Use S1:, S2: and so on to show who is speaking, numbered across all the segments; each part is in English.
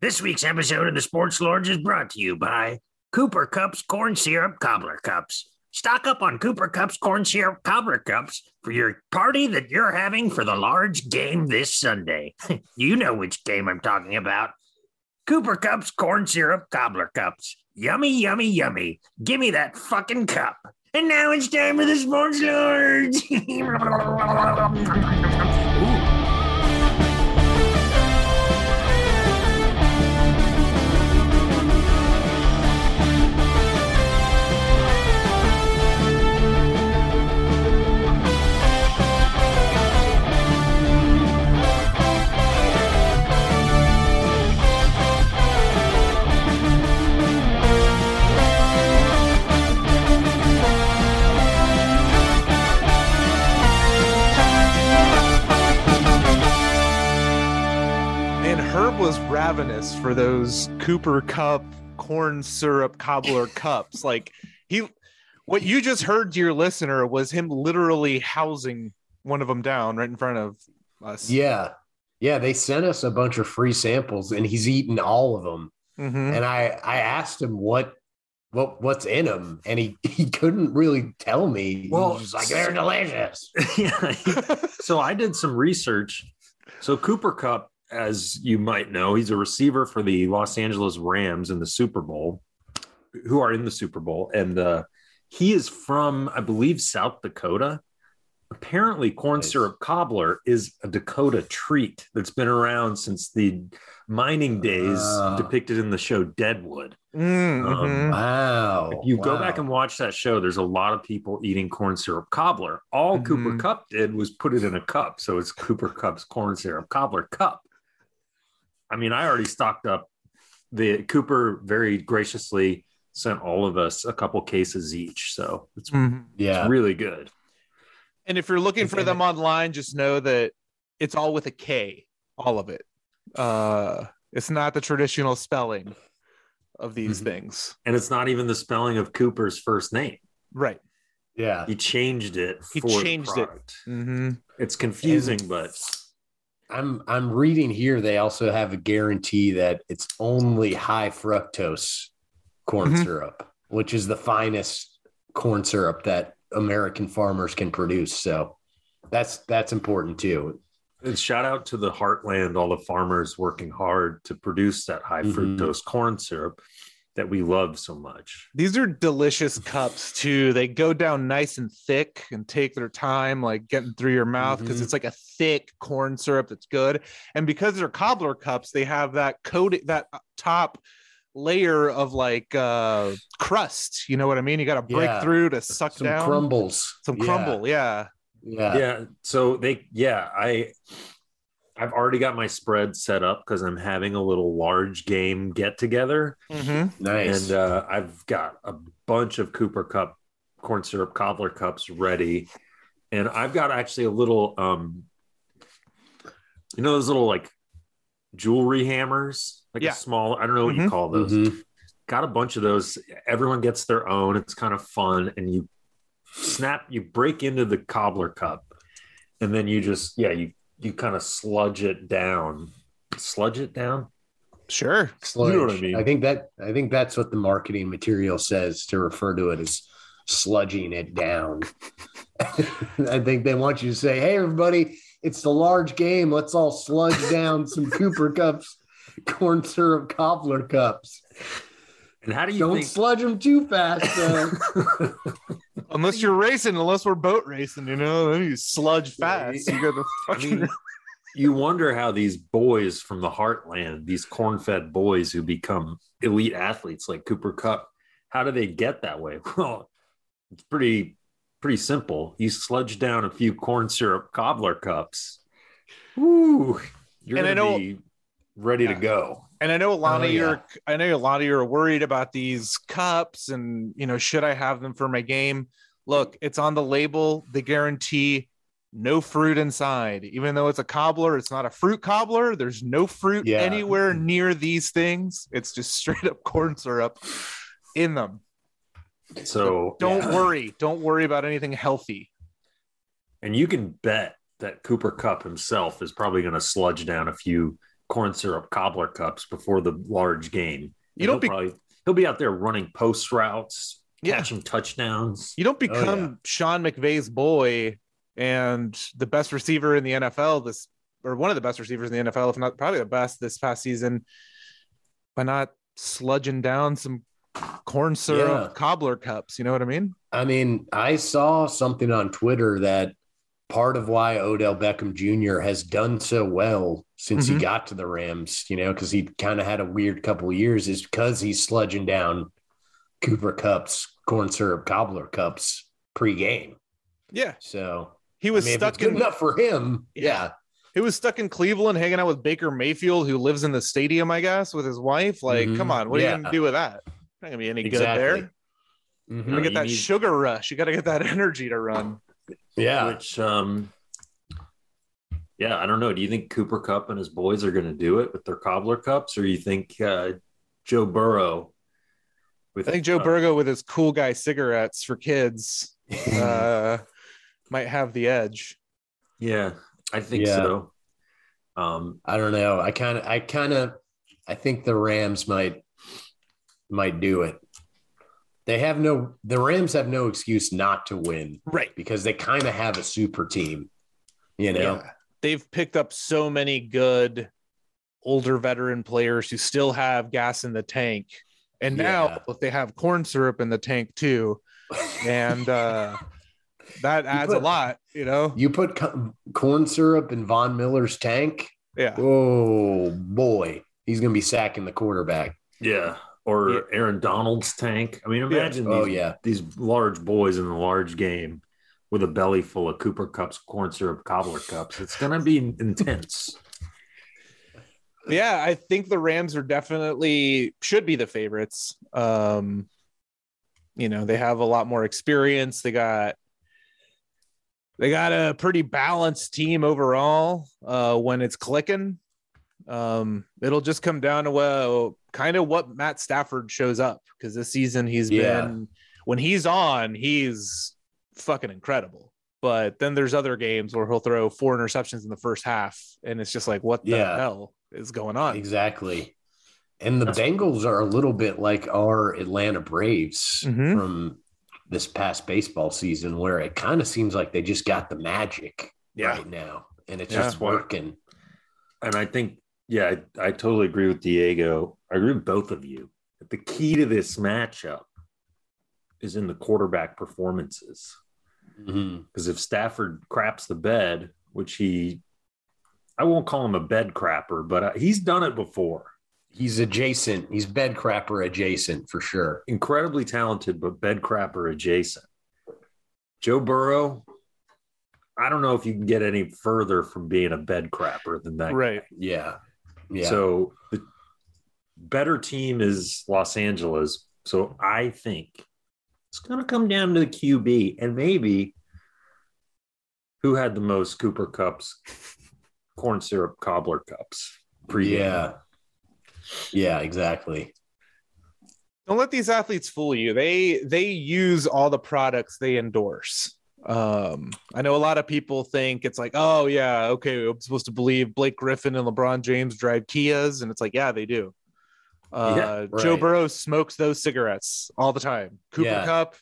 S1: This week's episode of the Sports Lords is brought to you by Cooper Cups Corn Syrup Cobbler Cups. Stock up on Cooper Cups Corn Syrup Cobbler Cups for your party that you're having for the large game this Sunday. you know which game I'm talking about. Cooper Cups Corn Syrup Cobbler Cups. Yummy, yummy, yummy. Give me that fucking cup. And now it's time for the Sports Lords.
S2: was ravenous for those Cooper Cup corn syrup cobbler cups. Like he, what you just heard, dear listener, was him literally housing one of them down right in front of us.
S3: Yeah. Yeah. They sent us a bunch of free samples and he's eaten all of them.
S2: Mhm.
S3: And I, I asked him what, what, what's in them. And he, he couldn't really tell me.
S1: Well,
S3: He was like, they're delicious.
S4: yeah. so I did some research. So Cooper Kupp, as you might know, he's a receiver for the Los Angeles Rams in the Super Bowl, who are in the Super Bowl, and uh, he is from, I believe, South Dakota. Apparently, corn
S3: Nice.
S4: syrup cobbler is a Dakota treat that's been around since the mining days
S3: Ah.
S4: depicted in the show Deadwood.
S2: Mm,
S4: Um,
S2: mhm.
S3: Wow.
S4: If you go back and watch that show, there's a lot of people eating corn syrup cobbler. All Cooper
S2: Mhm.
S4: Cup did was put it in a cup. So it's Cooper Cup's corn syrup cobbler cup. I mean, I already stocked up. The Cooper very graciously sent all of us a couple cases each. So it's,
S2: Mhm.
S3: yeah.
S4: it's really good.
S2: And if you're looking for them online, just know that it's all with a K, all of it. Uh, it's not the traditional spelling of these
S3: Mhm.
S2: things.
S4: And it's not even the spelling of Cooper's first name.
S2: Right.
S3: Yeah.
S4: He changed it.
S2: He
S4: for the
S2: changed it.
S4: product.
S2: hmm
S4: It's confusing, but
S3: I'm I'm reading here they also have a guarantee that it's only high fructose corn
S2: Mhm.
S3: syrup, which is the finest corn syrup that American farmers can produce. So that's that's important too.
S4: And shout out to the heartland, all the farmers working hard to produce that high
S3: Mhm.
S4: fructose corn syrup that we love so much.
S2: These are delicious cups too. They go down nice and thick and take their time, like getting through your mouth because
S3: Mhm.
S2: it's like a thick corn syrup that's good. And because they're cobbler cups, they have that coating, that top layer of like uh crust. You know what I mean? You got to break
S3: Yeah.
S2: through to suck
S3: Some
S2: down
S3: crumbles.
S2: some
S3: Yeah.
S2: crumble. Yeah.
S3: Yeah.
S4: yeah. So they, yeah, I, I've already got my spread set up because I'm having a little large game get together,
S2: Mhm.
S3: Nice.
S4: and uh, I've got a bunch of Cooper Cup corn syrup cobbler cups ready, and I've got actually a little, um, you know, those little like jewelry hammers, like
S2: Yeah.
S4: a small. I don't know what you
S2: Mhm.
S4: call those.
S3: Mhm.
S4: got a bunch of those. Everyone gets their own. It's kind of fun. And you snap, you break into the cobbler cup, and then you just, yeah, you you kind of sludge it down. Sludge it down.
S2: Sure.
S3: Sludge.
S4: You know what I mean.
S3: I think that I think that's what the marketing material says to refer to it as sludging it down. I think they want you to say, "Hey, everybody, it's the large game. Let's all sludge down some Cooper cups, corn syrup cobbler cups.
S4: And how do you
S3: Don't
S4: think?
S3: sludge them too fast, though."
S2: Unless you're racing, unless we're boat racing, you know, then you sludge fast. You got the
S4: I
S2: fucking
S4: mean, you wonder how these boys from the heartland, these corn-fed boys who become elite athletes like Cooper Kupp, how do they get that way? Well, it's pretty pretty simple. You sludge down a few corn syrup cobbler cups. Woo! You're
S2: And
S4: gonna
S2: know-
S4: be ready to go.
S2: And I know a lot
S3: Oh,
S2: of
S3: yeah.
S2: you are I know a lot of you are worried about these cups and you know, should I have them for my game? Look, it's on the label. They guarantee no fruit inside. Even though it's a cobbler, it's not a fruit cobbler. There's no fruit
S3: Yeah.
S2: anywhere mm-hmm. near these things. It's just straight up corn syrup in them.
S4: So
S2: Don't
S3: Yeah.
S2: worry. Don't worry about anything healthy.
S4: and you can bet that Cooper Kupp himself is probably going to sludge down a few corn syrup cobbler cups before the large game.
S2: You don't
S4: he'll
S2: be-
S4: probably he'll be out there running post routes,
S2: Yeah.
S4: catching touchdowns.
S2: You don't oh, become
S3: yeah.
S2: Sean McVay's boy and the best receiver in the NFL this or one of the best receivers in the NFL, if not probably the best this past season, by not sludging down some corn syrup
S3: Yeah.
S2: cobbler cups. You know what I mean?
S3: I mean, I saw something on Twitter that part of why Odell Beckham Jr. has done so well since
S2: Mhm.
S3: he got to the Rams, you know, because he kind of had a weird couple of years, is because he's sludging down Cooper Cups, corn syrup cobbler cups pregame.
S2: Yeah.
S3: So
S2: He
S3: I
S2: was
S3: mean,
S2: stuck
S3: good
S2: in
S3: enough for him. Yeah.
S2: he was stuck in Cleveland hanging out with Baker Mayfield, who lives in the stadium, I guess, with his wife. Like,
S3: Mhm.
S2: come on, what are you gonna do with that? Not gonna be any
S3: Exactly.
S2: good there.
S3: Mhm.
S2: You gotta get that
S4: need-
S2: sugar rush. You gotta get that energy to run.
S3: Yeah.
S4: Which, um, yeah, I don't know. Do you think Cooper Kupp and his boys are going to do it with their cobbler cups, or you think uh, Joe Burrow? With
S2: I think Joe
S4: uh,
S2: Burgo with his cool guy cigarettes for kids uh, might have the edge.
S4: Yeah, I think
S3: Yeah.
S4: so. Um,
S3: I don't know. I kind of, I kind of, I think the Rams might, might do it. They have no, the Rams have no excuse not to win
S2: Right.
S3: because they kind of have a super team, you know?
S2: Yeah. They've picked up so many good older veteran players who still have gas in the tank. And now
S3: Yeah.
S2: they have corn syrup in the tank too. And uh, that adds a lot, you know?
S3: You put co- corn syrup in Von Miller's tank.
S2: Yeah.
S3: Oh boy, he's going to be sacking the quarterback.
S4: yeah, or
S2: Yeah.
S4: Aaron Donald's tank. I mean, imagine
S3: Oh
S4: these,
S3: yeah.
S4: these large boys in the large game with a belly full of Cooper Cups, corn syrup, cobbler cups. It's going to be intense.
S2: Yeah, I think the Rams are definitely should be the favorites. Um, you know, they have a lot more experience. They got they got a pretty balanced team overall. Uh, when it's clicking, um, it'll just come down to well, kind of what Matt Stafford shows up because this season he's
S3: Yeah.
S2: been when he's on, he's fucking incredible. But then there's other games where he'll throw four interceptions in the first half, and it's just like, what the
S3: Yeah.
S2: hell is going on?
S3: Exactly. And the
S4: That's-
S3: Bengals are a little bit like our Atlanta Braves
S2: Mhm.
S3: from this past baseball season, where it kind of seems like they just got the magic
S2: Yeah.
S3: right now, and it's
S2: Yeah.
S3: just working.
S4: And I think, yeah, I, I totally agree with Diego. I agree with both of you. The key to this matchup is in the quarterback performances.
S3: Mhm.
S4: Because if Stafford craps the bed, which he, I won't call him a bed crapper, but uh, he's done it before.
S3: He's adjacent. He's bed crapper adjacent for sure.
S4: Incredibly talented, but bed crapper adjacent. Joe Burrow, I don't know if you can get any further from being a bed crapper than that.
S2: Right.
S3: Yeah. Yeah.
S4: So the better team is Los Angeles. So I think it's going to come down to the QB and maybe who had the most Cooper Cups, corn syrup cobbler cups. Pre-game.
S3: yeah. Yeah, exactly.
S2: Don't let these athletes fool you. They they use all the products they endorse. Um, I know a lot of people think it's like, oh yeah, okay, I'm supposed to believe Blake Griffin and LeBron James drive Kias, and it's like, yeah, they do. Uh,
S3: Yeah,
S2: Joe. Burrow smokes those cigarettes all the time. Cooper
S3: Yeah.
S2: Cup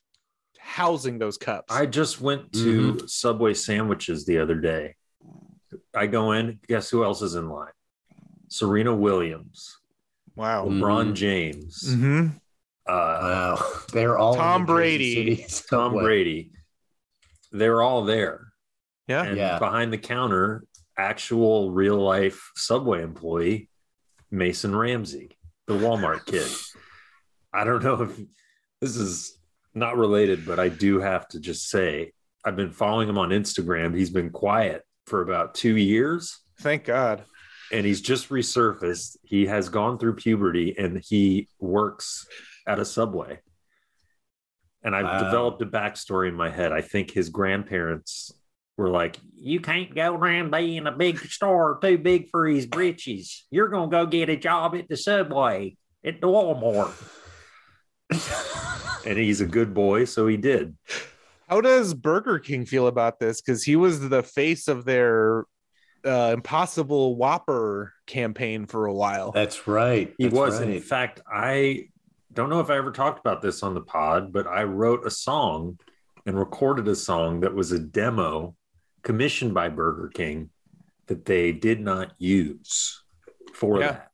S2: housing those cups.
S4: I just went to Subway sandwiches the other day. I go in, guess who else is in line? Serena Williams,
S2: wow.
S4: LeBron
S3: Mhm.
S4: James,
S2: hmm
S4: uh,
S3: Wow. They're all
S2: Tom Brady.
S4: Tom. Brady. They're all there.
S2: Yeah.
S4: And
S3: Yeah.
S4: behind the counter, actual real life Subway employee, Mason Ramsey, the Walmart kid. I don't know if this is not related, but I do have to just say I've been following him on Instagram. He's been quiet for about two years
S2: Thank God.
S4: and he's just resurfaced. He has gone through puberty and he works at a Subway. And I've
S3: Wow.
S4: developed a backstory in my head. I think his grandparents were like, You can't go around being a big star too big for his britches. You're going to go get a job at the Subway, at the Walmart. And he's a good boy. So he did.
S2: How does Burger King feel about this? Because he was the face of their uh, Impossible Whopper campaign for a while.
S3: That's right.
S4: He
S3: That's
S4: was.
S3: right.
S4: In fact, I don't know if I ever talked about this on the pod, but I wrote a song and recorded a song that was a demo commissioned by Burger King that they did not use for
S2: Yeah.
S4: that.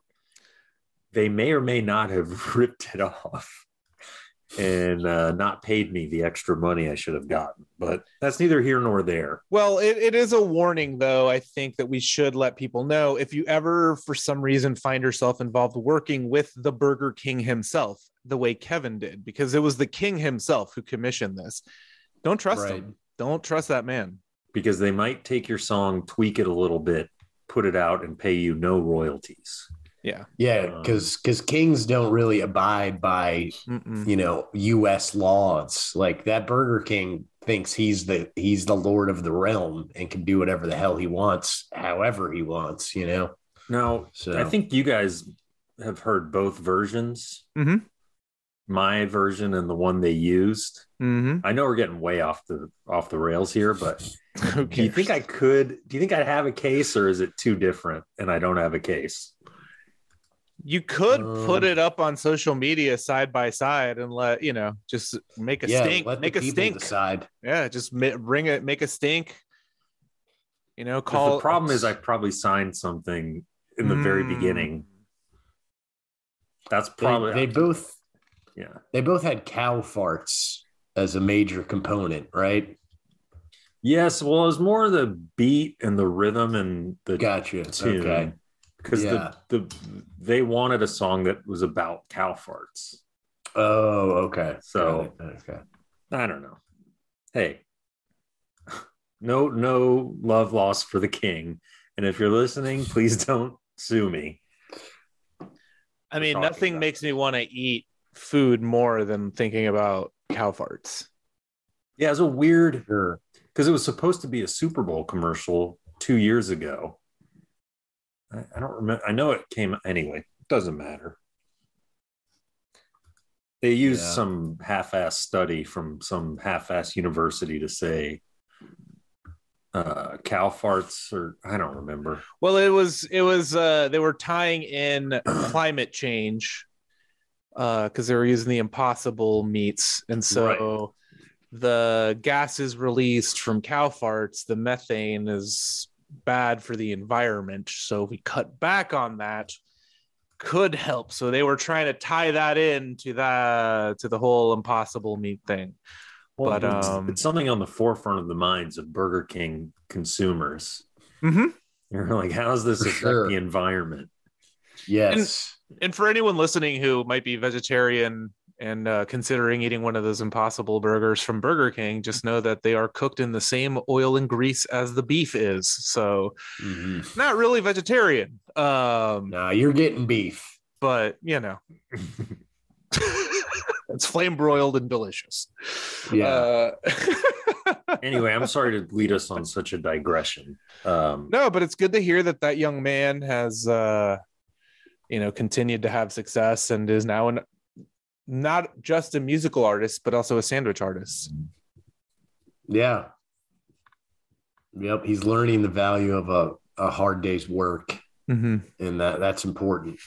S4: They may or may not have ripped it off and uh, not paid me the extra money I should have gotten. But that's neither here nor there.
S2: Well, it, it is a warning, though. I think that we should let people know if you ever, for some reason, find yourself involved working with the Burger King himself, the way Kevin did, because it was the King himself who commissioned this. Don't trust
S3: Right.
S2: him. Don't trust that man.
S4: because they might take your song, tweak it a little bit, put it out, and pay you no royalties.
S2: Yeah.
S3: Yeah,
S4: Um,
S3: because because kings don't really abide by
S2: Mm-mm.
S3: you know U.S. laws. Like that Burger King thinks he's the he's the lord of the realm and can do whatever the hell he wants, however he wants. You know.
S4: Now,
S3: So
S4: I think you guys have heard both versions.
S2: Mhm.
S4: My version and the one they used.
S2: Mm-hmm.
S4: I know we're getting way off the off the rails here, but do you think I could? Do you think I'd have a case, or is it too different and I don't have a case?
S2: You could
S3: Um,
S2: put it up on social media side by side and let you know just make a
S3: yeah,
S2: stink
S3: let
S2: make
S3: the
S2: a stink
S3: decide.
S2: yeah just ma- bring it make a stink you know, call
S4: the problem is I probably signed something in the very
S2: Mm.
S4: beginning. That's
S3: They,
S4: probably
S3: they both
S4: yeah.
S3: they both had cow farts as a major component, right?
S4: Yes, well, it was more the beat and the rhythm and the
S3: Gotcha.
S4: tune.
S3: Okay.
S4: Because
S3: Yeah.
S4: the, the they wanted a song that was about cow farts.
S3: Oh, okay.
S4: So-
S3: okay.
S4: I don't know. Hey, no, no love lost for the king. And if you're listening, please don't sue me.
S2: i mean nothing
S4: about
S2: makes me want to eat food more than thinking about cow farts
S4: Yeah, it's a weird because it was supposed to be a Super Bowl commercial two years ago. I, I don't remember. I know it came anyway. It Doesn't matter. They used
S3: Yeah.
S4: some half-ass study from some half-ass university to say uh, cow farts, or I don't remember.
S2: well it was it was uh they were tying in climate change uh because they were using the impossible meats and so the gases released from cow farts the methane is bad for the environment so if we cut back on that could help so they were trying to tie that in to that to the whole impossible meat thing But,
S4: it's,
S2: um,
S4: it's something on the forefront of the minds of Burger King consumers.
S2: mm-hmm.
S4: You're like, how does this
S3: For
S4: affect
S3: sure.
S4: the environment?
S3: Yes.
S2: and for anyone listening who might be vegetarian and uh, considering eating one of those impossible burgers from burger king just know that they are cooked in the same oil and grease as the beef is so
S3: Mhm.
S2: not really vegetarian um
S3: Nah, you're getting beef.
S2: but you know it's flame broiled and delicious
S3: Yeah.
S2: uh,
S4: anyway, I'm sorry to lead us on such a digression. Um,
S2: no but it's good to hear that that young man has uh you know continued to have success and is now an not just a musical artist but also a sandwich artist
S3: yeah. Yep. He's learning the value of a, a hard day's work,
S2: mm-hmm.
S3: and that that's important.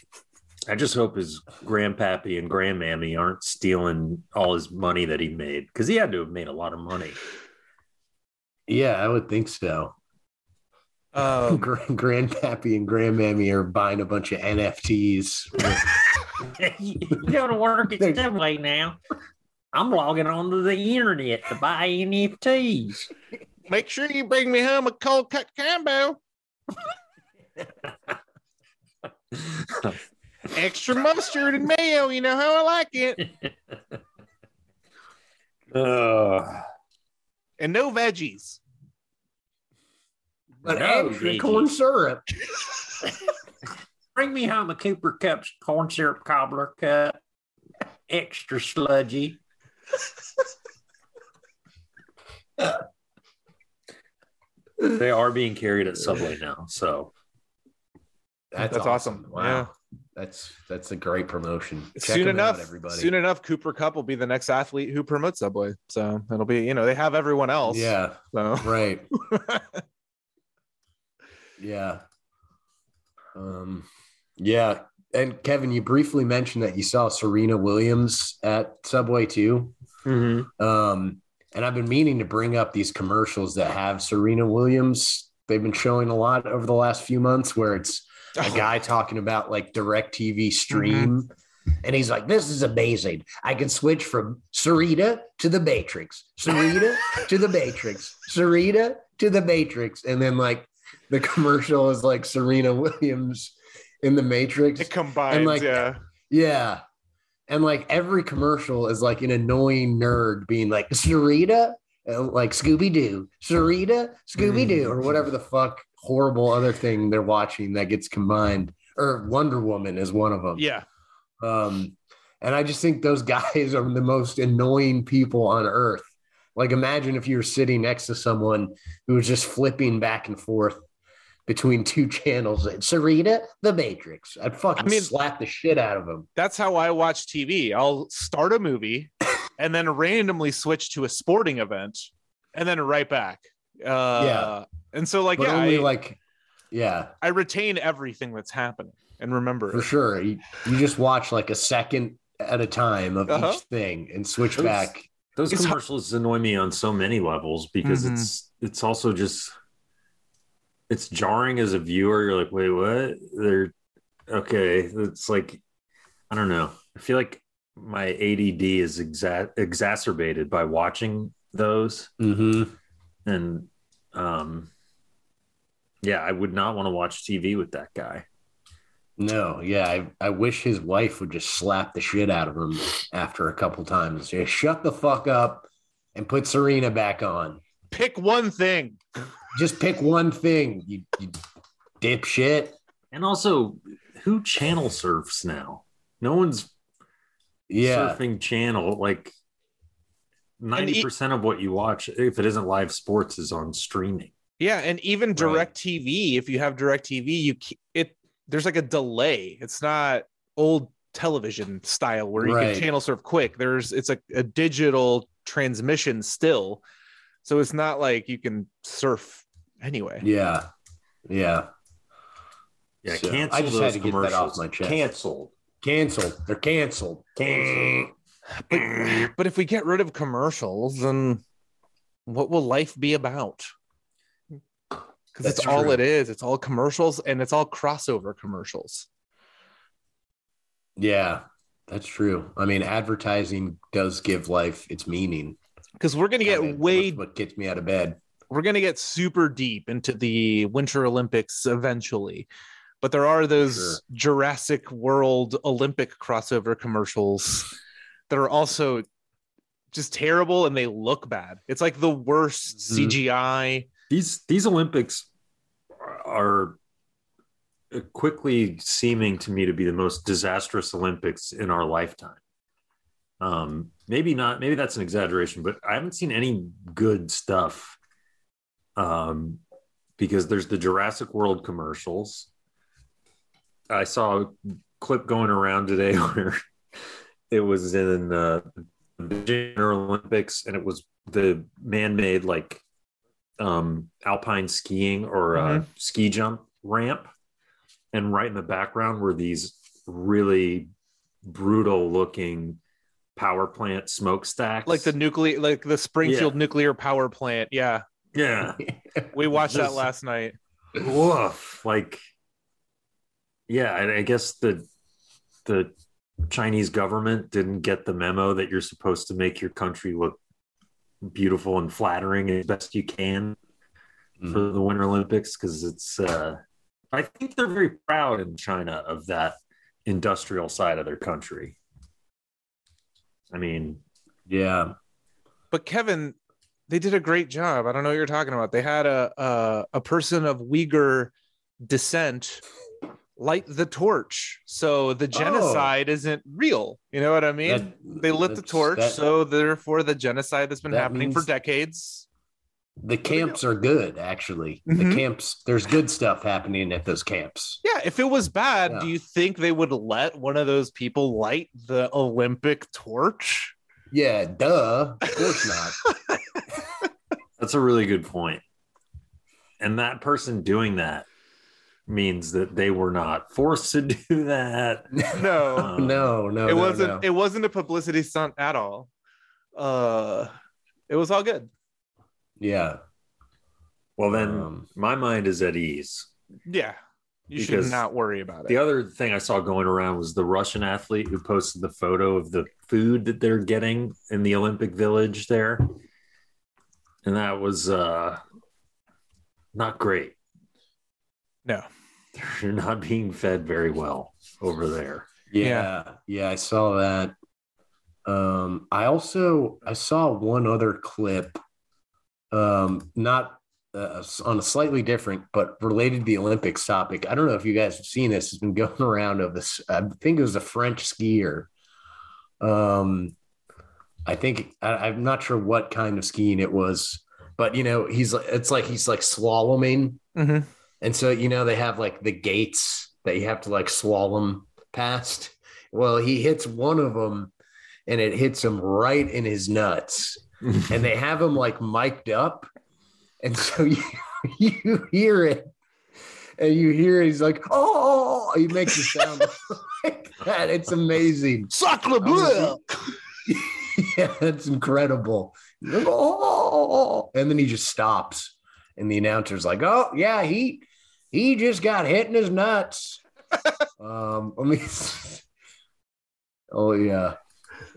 S4: I just hope his grandpappy and grandmammy aren't stealing all his money that he made because he had to have made a lot of money.
S3: Yeah, I would think so.
S2: um,
S3: Grand, grandpappy and grandmammy are buying a bunch of NFTs.
S1: you go to work at Subway now. I'm logging onto the internet to buy NFTs.
S2: make sure you bring me home a cold cut combo extra mustard and mayo you know how i like it
S4: Uh,
S2: and no veggies
S3: But
S1: No,
S3: extra
S1: veggies.
S3: corn syrup.
S1: Bring me home a Cooper Cups corn syrup cobbler cup, extra sludgy.
S4: they are being carried at Subway now. So
S3: That's,
S2: that's awesome,
S3: Wow.
S2: yeah
S3: That's that's a great promotion. Check
S2: soon
S3: them out,
S2: enough
S3: everybody.
S2: soon enough cooper kupp will be the next athlete who promotes subway so it'll be you know they have everyone else
S3: yeah,
S2: so
S3: right. Yeah. Um, yeah. And Kevin, you briefly mentioned that you saw Serena Williams at Subway too.
S4: Mm-hmm.
S3: Um, and I've been meaning to bring up these commercials that have Serena Williams. They've been showing a lot over the last few months where it's a guy talking about like DirecTV stream. And he's like, This is amazing. I can switch from Sarita to the Matrix, Sarita to the Matrix, Sarita to the Matrix. And then like the commercial is like Serena Williams in the Matrix.
S2: It combines, and
S3: like-
S2: yeah.
S3: Yeah. And like every commercial is like an annoying nerd being like, Sarita, like Scooby Doo, Sarita, Scooby Doo, or whatever the fuck horrible other thing they're watching that gets combined. Or Wonder Woman is one of them.
S2: Yeah.
S3: Um, and I just think those guys are the most annoying people on earth. Like, imagine if you were sitting next to someone who was just flipping back and forth between two channels. Serena, The Matrix. I'd fucking
S2: I mean-
S3: slap the shit out of him.
S2: That's how I watch TV. I'll start a movie and then randomly switch to a sporting event and then right back. Uh,
S3: Yeah.
S2: And so, like,
S3: But
S2: yeah,
S3: only
S2: I,
S3: like, yeah,
S2: I retain everything that's happening and remember
S3: for
S2: it.
S3: sure. You, you just watch like a second at a time of
S2: Uh-huh.
S3: each thing and switch
S4: Those-
S3: back.
S4: Those
S2: It's hard-
S4: commercials annoy me on so many levels because
S2: Mhm.
S4: it's it's also just it's jarring as a viewer. You're like, wait, what? They're okay. It's like I don't know. I feel like my ADD is exa- exacerbated by watching those,
S3: Mm-hmm.
S4: and um, yeah, I would not want to watch TV with that guy.
S3: No, yeah, I, I wish his wife would just slap the shit out of him after a couple times. Just shut the fuck up and put Serena back on.
S2: Pick one thing.
S3: Just pick one thing, you, you dipshit.
S4: And also, who channel surfs now? No one's
S3: Yeah,
S4: surfing channel like 90% of what you watch if it isn't live sports is on streaming
S2: Yeah, and even DirecTV, if you have DirecTV, you it there's like a delay. It's not old television style where you
S3: Right.
S2: can channel surf quick. There's it's a, a digital transmission still. So it's not like you can surf anyway.
S3: yeah, yeah.
S4: yeah
S3: So,
S4: cancel
S3: I just
S4: those
S3: had to get that off my chest.
S4: canceled
S3: Canceled. They're canceled.
S4: Canceled.
S2: But, but if we get rid of commercials, then what will life be about? Because
S3: That's
S2: it's all it is. It's all commercials and it's all crossover commercials.
S3: Yeah, that's true. I mean, advertising does give life its meaning.
S2: Because we're gonna
S3: I
S2: get
S3: mean,
S2: way
S3: what gets me out of bed.
S2: We're going to get super deep into the winter olympics eventually but there are those
S3: Sure.
S2: jurassic world olympic crossover commercials that are also just terrible and they look bad it's like the worst
S3: Mhm.
S2: cgi
S4: these these olympics are quickly seeming to me to be the most disastrous olympics in our lifetime um maybe not maybe that's an exaggeration but i haven't seen any good stuff um because there's the jurassic world commercials. I saw a clip going around today where it was in uh, the Winter olympics and it was the man-made like um alpine skiing or uh, ski jump ramp. And right in the background were these really brutal looking power plant smokestacks.
S2: Like the nuclear like the springfield nuclear power plant. Yeah
S4: yeah
S2: we watched that last night
S4: woof like yeah and i guess the the chinese government didn't get the memo that you're supposed to make your country look beautiful and flattering as best you can
S3: Mhm.
S4: for the winter olympics because it's uh i think they're very proud in china of that industrial side of their country i mean
S3: Yeah.
S2: but Kevin, they did a great job. I don't know what you're talking about. They had a a, a person of Uyghur descent light the torch, so the genocide isn't real. You know what I mean?
S3: Oh. That-
S2: they lit the torch,
S3: that-
S2: so therefore the genocide that's been
S3: that
S2: happening for decades.
S3: The camps are good, actually.
S2: Mhm.
S3: The camps, there's good stuff happening at those camps.
S2: Yeah, if it was bad,
S3: Yeah.
S2: do you think they would let one of those people light the Olympic torch?
S3: Yeah, duh. Of course not.
S4: that's a really good point and that person doing that means that they were not forced to do that.
S2: No,
S4: Um,
S3: no, no,
S2: it
S3: no,
S2: wasn't.
S3: no.
S2: It wasn't a publicity stunt at all. Uh, it was all good.
S3: yeah.
S4: Well, then
S3: Um,
S4: my mind is at ease.
S2: Yeah, you
S4: Because
S2: should not worry about it.
S4: The other thing I saw going around was the Russian athlete who posted the photo of the food that they're getting in the Olympic Village there. And that was uh not great.
S2: No.
S4: They're not being fed very well over there.
S3: Yeah, yeah, I saw that. Um, I also I saw one other clip, um, not uh, on a slightly different but related to the Olympics topic. I don't know if you guys have seen this. It's been going around of this. I think it was a French skier. Um, I think I, I'm not sure what kind of skiing it was, but you know, he's it's like he's like slaloming.
S2: Mhm.
S3: And so, you know, they have like the gates that you have to like slalom past. Well, he hits one of them and it hits him right in his nuts. And they have him like mic'd up. And so you, you hear it. And you hear he's like, oh, he makes it sound like that. It's amazing.
S2: Sacre
S3: bleu! yeah, that's incredible. Like, oh, and then he just stops, and the announcer's like, "Oh, yeah, he he just got hit in his nuts." um, I mean, oh yeah,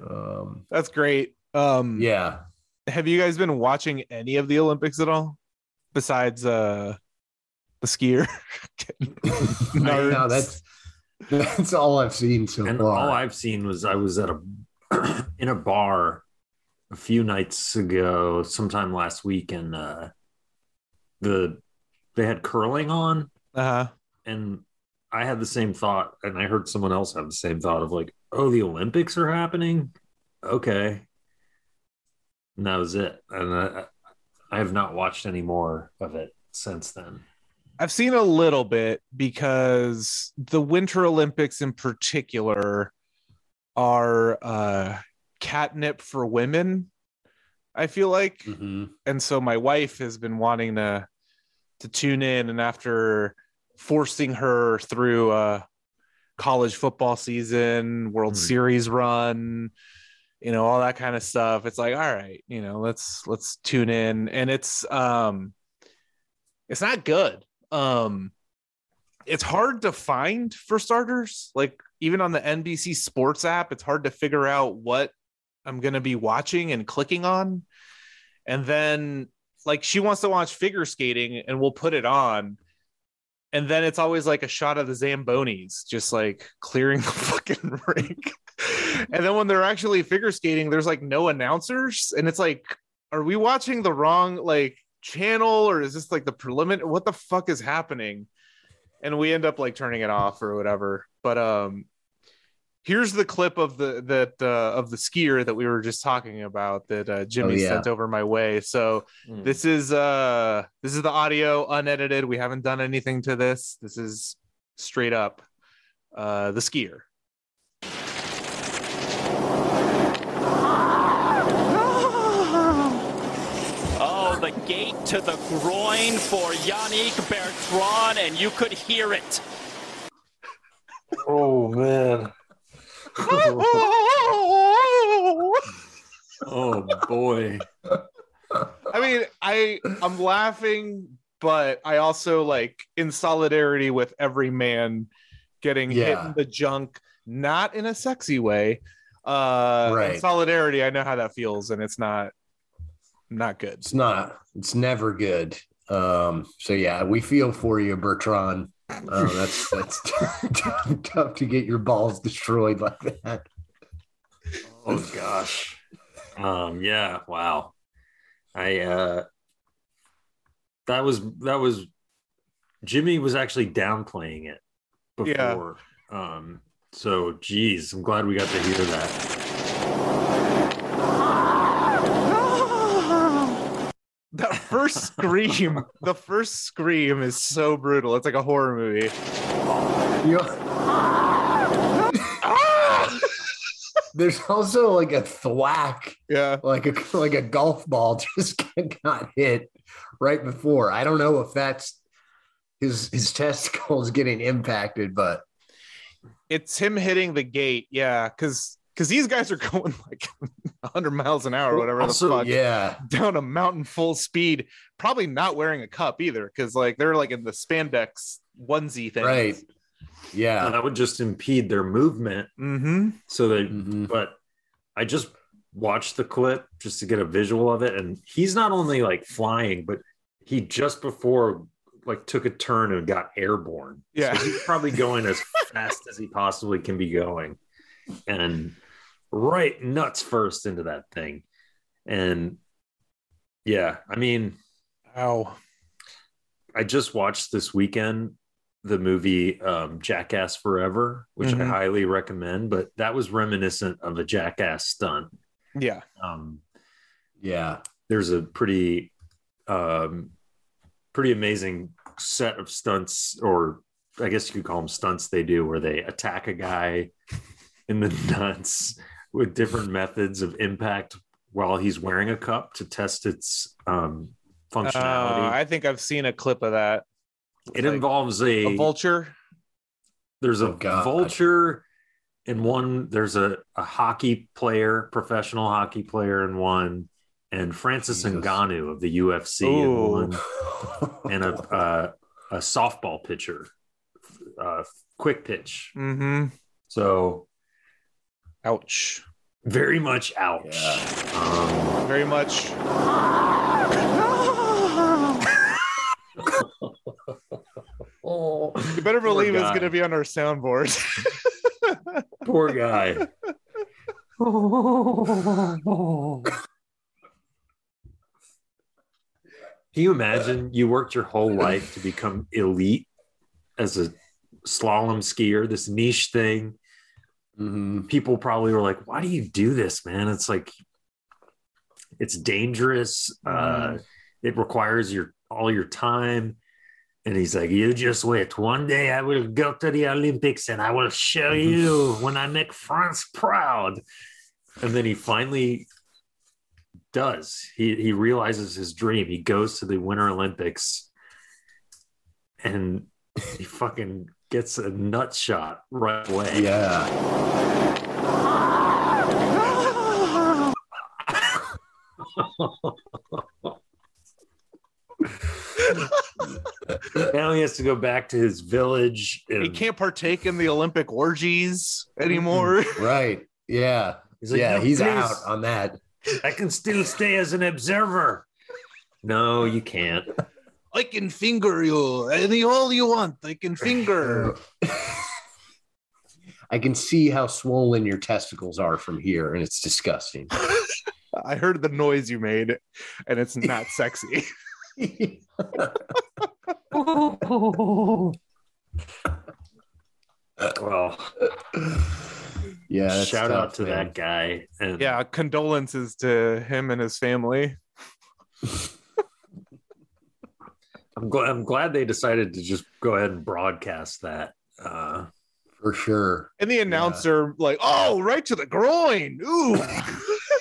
S3: um,
S2: That's great. Um,
S3: yeah.
S2: Have you guys been watching any of the Olympics at all, besides uh the skier? no,
S3: that's that's all I've seen so
S4: and
S3: far.
S4: all I've seen was I was at a in a bar a few nights ago, sometime last week, and uh, the they had curling on,
S2: uh
S4: and I had the same thought, and I heard someone else have the same thought of like, oh, the Olympics are happening, okay, and that was it, and I, I have not watched any more of it since then.
S2: I've seen a little bit because the Winter Olympics in particular are uh catnip for women. I feel like
S3: Mhm.
S2: and so my wife has been wanting to to tune in and after forcing her through a college football season world
S4: Hmm.
S2: series run you know all that kind of stuff it's like all right you know let's let's tune in and it's um it's not good um it's hard to find for starters like even on the NBC sports app it's hard to figure out what I'm going to be watching and clicking on. And then like she wants to watch figure skating and we'll put it on. And then it's always like a shot of the zambonis just like clearing the fucking rink. And then when they're actually figure skating there's like no announcers. And it's like are we watching the wrong like channel or is this like the preliminary what the fuck is happening and we end up like turning it off or whatever but um here's the clip of the that uh, of the skier that we were just talking about that uh, Jimmy
S3: Oh, yeah.
S2: sent over my way. So this is uh this is the audio unedited. We haven't done anything to this. This is straight up uh the skier.
S5: Oh, the gate to the groin for Yannick Bertrand, and you could hear it.
S4: Oh man. oh boy.
S2: I mean, I I'm laughing, but I also like in solidarity with every man getting hit in the junk, not in a sexy way. Uh in
S3: Right.
S2: solidarity, I know how that feels, and it's not not good.
S3: It's not. It's never good. Um, so yeah, we feel for you, Bertrand. Uh, that's that's tough to get your balls destroyed like that.
S4: Oh gosh. Um yeah, wow. I uh that was that was Jimmy was actually downplaying it
S2: Yeah.
S4: before. Um so geez, I'm glad we got to hear that.
S2: That first scream, the first scream is so brutal. It's like a horror movie.
S3: There's also like a thwack,
S2: Yeah.
S3: like a like a golf ball just got hit right before. I don't know if that's his his testicles getting impacted, but
S2: It's him hitting the gate. Yeah, because because these guys are going like 100 miles an hour, or whatever
S4: Also,
S2: the fuck,
S3: yeah,
S2: down a mountain full speed. Probably not wearing a cup either, because like they're like in the spandex onesie thing.
S3: right. Yeah.
S4: that would just impede their movement.
S2: Mm-hmm.
S4: So they,
S3: Mhm.
S4: but I just watched the clip just to get a visual of it, and he's not only like flying, but he just before like took a turn and got airborne.
S2: Yeah.
S4: so he's probably going as fast as he possibly can be going, and right nuts first into that thing, and yeah, I mean,
S2: Ow.
S4: I just watched this weekend the movie um, Jackass Forever, which I
S2: Mhm.
S4: highly recommend, but that was reminiscent of a Jackass stunt.
S2: Yeah.
S4: Um,
S3: Yeah.
S4: there's a pretty, um, pretty amazing set of stunts, or I guess you could call them stunts. They do where they attack a guy in the nuts with different methods of impact while he's wearing a cup to test its um, functionality.
S2: Uh, I think I've seen a clip of that.
S4: it
S2: like
S4: involves
S2: A vulture.
S4: there's a
S3: Oh,
S4: vulture in one there's a, a hockey player professional hockey player in one and francis
S3: Jesus.
S4: Ngannou of the ufc in one and a uh, a softball pitcher uh, quick pitch
S2: Mm-hmm.
S4: so
S2: Ouch.
S4: Very much ouch
S3: Yeah.
S4: um,
S2: Very much.
S3: oh,
S2: You better believe it's going to be on our soundboard.
S4: poor guy Can you imagine you worked your whole life to become elite as a slalom skier, this niche thing?
S3: Mhm.
S4: People probably were like, why do you do this, man? It's like, it's dangerous. Uh, it requires your all your time. And he's like, you just wait. One day I will go to the Olympics and I will show you when I make France proud. And then he finally does. He he realizes his dream. He goes to the Winter Olympics and he fucking gets a nut shot right away.
S3: Yeah.
S4: Now he has to go back to his village.
S2: he can't partake in the Olympic orgies anymore.
S3: Right. Yeah.
S4: He's like,
S3: yeah.
S4: "No,
S3: he's
S4: please.
S3: out on that.
S4: I can still stay as an observer. No, you can't.
S2: I can finger you any hole you want. I can finger.
S3: I can see how swollen your testicles are from here, and it's disgusting.
S2: I heard the noise you made, and it's not sexy.
S4: Well,
S3: yeah.
S4: shout
S3: tough,
S4: out to
S3: man.
S4: that guy. And
S2: yeah, condolences to him and his family.
S4: I'm glad I'm glad they decided to just go ahead and broadcast that. Uh,
S3: for sure.
S2: And the announcer, like, oh, right to the groin. Ooh.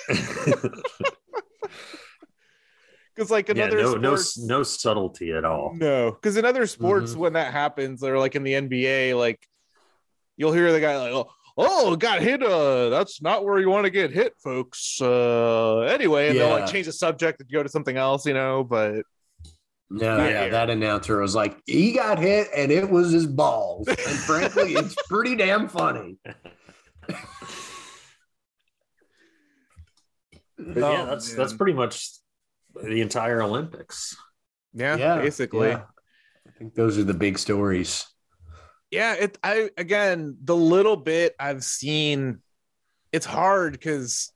S2: Because like another
S4: no, no,
S2: sports,
S4: no subtlety at all.
S2: No, because in other sports,
S3: Mm-hmm.
S2: when that happens, they're like in the NBA, like you'll hear the guy like, "Oh, oh, got hit. Uh, that's not where you want to get hit, folks." Uh, anyway, and they'll like change the subject and go to something else, you know. But
S3: No,
S2: Not
S3: yeah,
S2: here.
S3: that announcer was like, he got hit and it was his balls. And frankly, it's pretty damn funny.
S4: Yeah,
S2: Oh,
S4: that's
S2: man.
S4: that's pretty much the entire Olympics.
S2: yeah,
S3: Yeah,
S2: basically,
S3: yeah. I think those are the big stories.
S2: yeah it i again the little bit i've seen it's hard because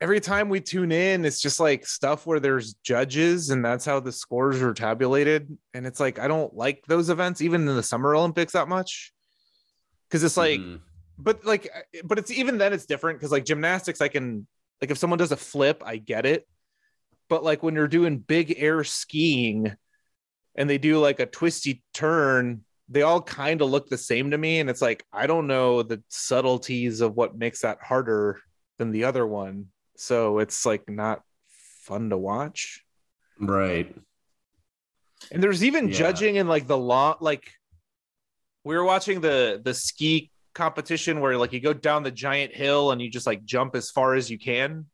S2: every time we tune in it's just like stuff where there's judges and that's how the scores are tabulated. And it's like i don't like those events even in the summer olympics that much. Because it's like
S3: Mhm.
S2: but like but it's even then it's different because like gymnastics i can like if someone does a flip i get it. But like when you're doing big air skiing and they do like a twisty turn they all kind of look the same to me. And it's like i don't know the subtleties of what makes that harder than the other one so it's like not fun to watch
S3: right.
S2: And there's even
S3: Yeah.
S2: judging in like the law, like we were watching the the ski competition where like you go down the giant hill and you just like jump as far as you can,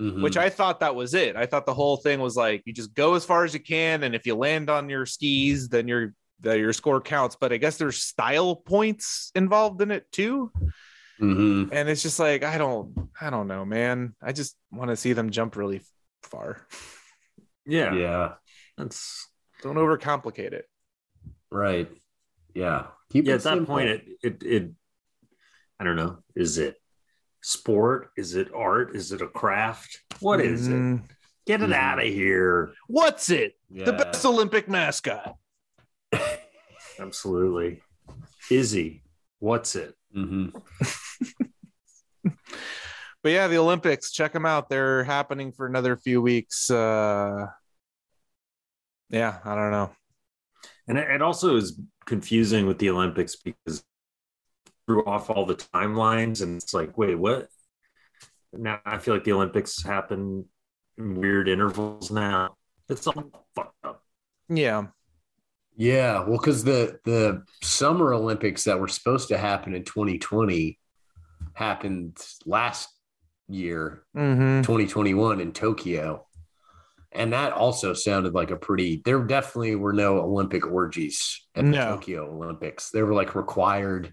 S3: Mhm.
S2: which I thought that was it. I thought the whole thing was like you just go as far as you can, and if you land on your skis, then your your score counts. But I guess there's style points involved in it too.
S3: Mhm.
S2: And it's just like I don't I don't know, man. I just want to see them jump really far.
S4: Yeah,
S3: yeah,
S4: that's
S2: Don't overcomplicate it.
S3: right. Yeah, keep
S4: yeah.
S3: it
S4: At that point, it it it. I don't know. Is it sport? Is it art? Is it a craft? What is it?
S2: Mm,
S4: Get it
S3: Mhm.
S4: out of here!
S2: What's it?
S3: yeah.
S2: The best Olympic mascot.
S4: Absolutely, Izzy. What's it?
S3: Mhm.
S2: But yeah, the Olympics, check them out. They're happening for another few weeks. Uh yeah, I don't know.
S4: And it, it also is confusing with the Olympics because threw off all the timelines, and it's like, wait, what? Now I feel like the Olympics happen in weird intervals now. It's all fucked up.
S2: Yeah.
S3: Yeah, well, because the the Summer Olympics that were supposed to happen in 2020 happened last year,
S2: Mm-hmm.
S3: 2021 in Tokyo, and that also sounded like a pretty. There definitely were no Olympic orgies at the
S2: No.
S3: Tokyo Olympics. They were like required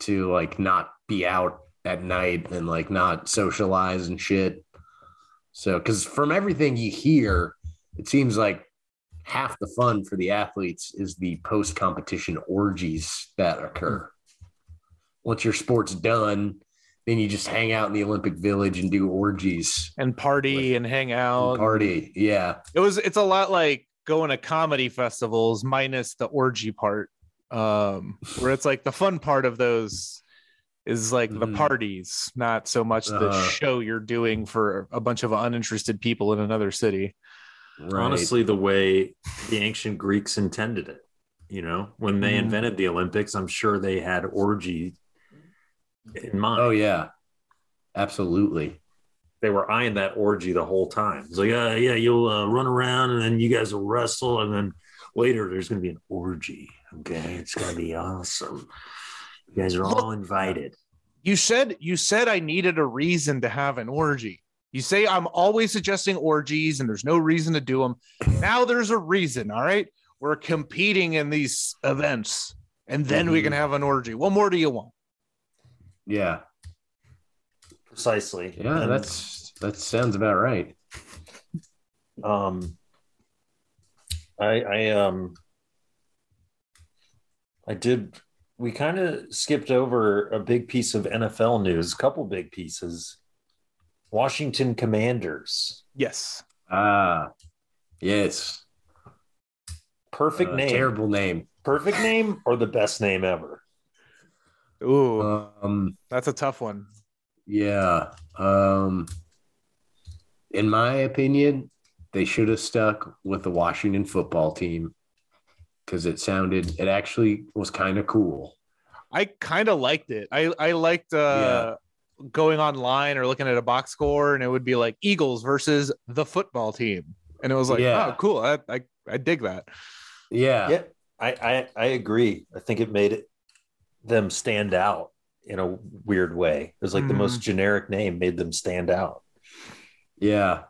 S3: to like not be out at night and like not socialize and shit. So, because from everything you hear, it seems like half the fun for the athletes is the post competition orgies that occur. Once your sport's done, then you just hang out in the Olympic Village and do orgies,
S2: And party and hang out.
S3: and party. Yeah.
S2: It was it's a lot like going to comedy festivals minus the orgy part. Um where it's like the fun part of those is like the
S3: Mhm.
S2: parties, not so much the
S3: Uh-huh.
S2: show you're doing for a bunch of uninterested people in another city.
S3: Right.
S4: Honestly, the way the ancient Greeks intended it, you know, when they
S2: Mhm.
S4: invented the Olympics, I'm sure they had orgy in mind.
S3: Oh, yeah. Absolutely.
S4: They were eyeing that orgy the whole time. It's like, uh, yeah, you'll uh, run around and then you guys will wrestle, and then later there's going to be an orgy. Okay, it's going to be awesome. You guys are all invited.
S2: You said you said I needed a reason to have an orgy. You say I'm always suggesting orgies and there's no reason to do them. Now there's a reason, all right? We're competing in these events and then we can have an orgy. What more do you want?
S3: Yeah.
S4: Precisely.
S3: Yeah.
S4: And,
S3: That's, that sounds about right.
S4: um i i um i did we kind of skipped over a big piece of nfl news a couple big pieces washington commanders
S2: Yes.
S3: Ah, yes.
S4: perfect
S3: Uh,
S4: name
S3: Terrible name.
S4: perfect name or the best name ever
S2: Ooh,
S3: Um,
S2: that's a tough one.
S3: Yeah. Um in my opinion, they should have stuck with the Washington football team because it sounded it actually was kind of cool.
S2: I kind of liked it. I I liked uh going online or looking at a box score and it would be like Eagles versus the football team. And it was like,
S3: Yeah.
S2: oh, cool. I, I I dig that.
S3: Yeah.
S4: yeah I, I i agree i think it made it them stand out in a weird way it was like the
S2: Mhm.
S4: most generic name made them stand out
S3: Yeah.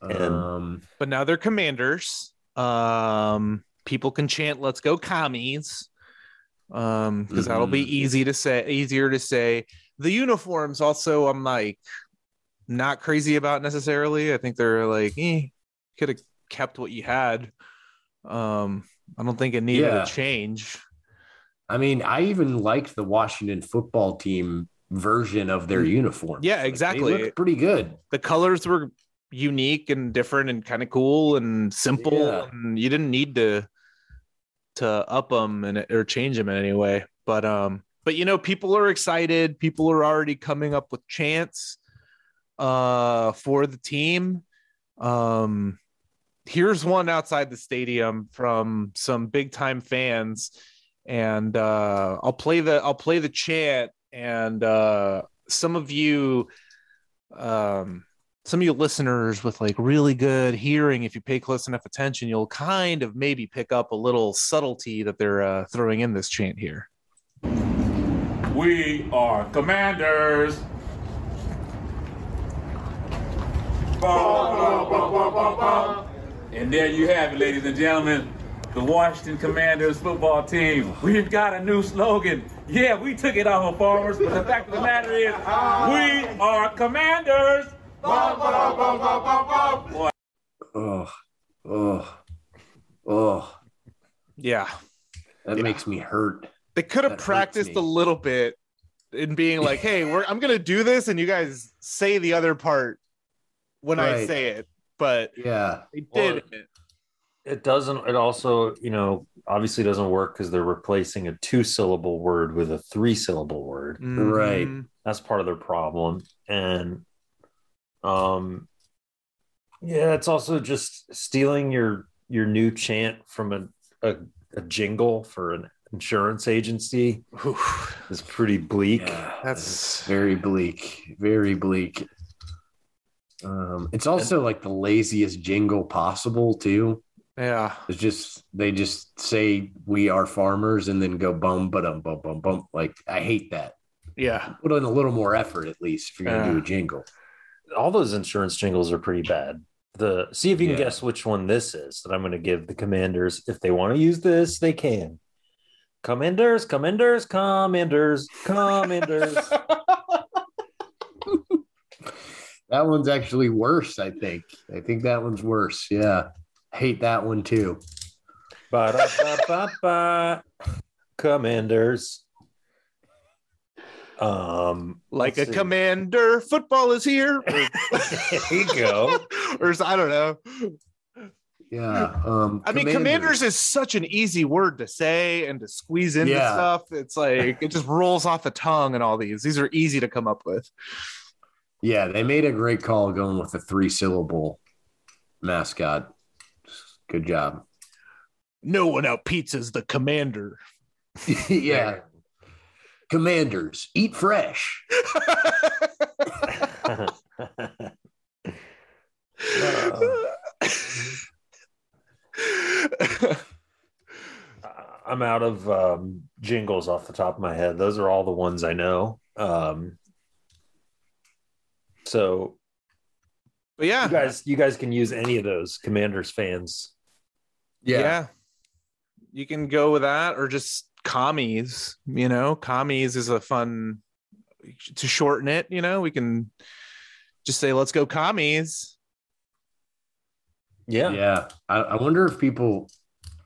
S4: And-
S3: Um
S2: But now they're commanders. Um people can chant let's go commies. Um because that'll be
S3: Mhm.
S2: easy to say, easier to say. The uniforms also I'm like not crazy about necessarily. I think they're like, eh, could have kept what you had. Um I don't think it needed
S3: Yeah.
S2: a change.
S3: I mean, I even liked the Washington football team version of their uniform.
S2: Mm. Yeah, exactly.
S3: Looked pretty good.
S2: the colors were unique and different and kind of cool and simple
S3: Yeah.
S2: and you didn't need to to up them and or change them in any way but um but you know people are excited. People are already coming up with chants uh for the team. Um here's one outside the stadium from some big time fans and uh i'll play the i'll play the chant and uh some of you um some of you listeners with like really good hearing, if you pay close enough attention, you'll kind of maybe pick up a little subtlety that they're uh, throwing in this chant here.
S6: We are commanders. And there you have it, ladies and gentlemen. The Washington Commanders football team. We've got a new slogan. Yeah, we took it off of farmers, but the fact of the matter is, we are commanders. Boy,
S3: Oh, oh, oh.
S2: Yeah.
S3: That
S2: Yeah.
S3: makes me hurt.
S2: They could have
S3: That
S2: practiced a little bit in being like, hey, we're I'm gonna do this, and you guys say the other part when I say it. But
S3: Yeah.
S2: they
S4: Well,
S2: did
S4: It doesn't. It also, you know, obviously doesn't work because they're replacing a two-syllable word with a three-syllable word.
S3: Right.
S2: Mhm.
S4: That's part of their problem, and um, yeah, it's also just stealing your your new chant from a a, a jingle for an insurance agency
S2: Oof.
S4: is pretty bleak.
S3: Yeah.
S2: That's
S3: very bleak. Very bleak. Um, it's also like the laziest jingle possible too.
S2: yeah.
S3: It's just they just say we are farmers and then go bum but um bum bum bum. Like I hate that.
S2: Yeah.
S3: Put in a little more effort at least if you're gonna do a jingle.
S4: All those insurance jingles are pretty bad. The see if you can
S3: Yeah.
S4: guess which one this is that I'm going to give the commanders. If they want to use this, they can. Commanders, commanders, commanders, commanders.
S3: That one's actually worse, I think. I think that one's worse. Yeah. Hate that one too.
S4: Ba-da-ba-ba-ba. Commanders. Um,
S2: Like a
S4: see.
S2: commander, football is here.
S4: There you go.
S2: or I don't know.
S3: Yeah. Um
S2: I mean, commanders is such an easy word to say and to squeeze into
S3: Yeah.
S2: stuff. It's like it just rolls off the tongue and all these. These are easy to come up with.
S3: Yeah, they made a great call going with a three syllable mascot. Good job.
S2: No one out pizzas the commander.
S3: yeah. Commanders, eat fresh.
S4: I'm out of um, jingles off the top of my head. Those are all the ones I know. Um, so
S2: but yeah,
S4: you guys, you guys can use any of those Commanders fans.
S2: yeah. You can go with that or just commies, you know. Commies is a fun to shorten it, you know. We can just say let's go commies.
S4: Yeah,
S3: Yeah. I, I wonder if people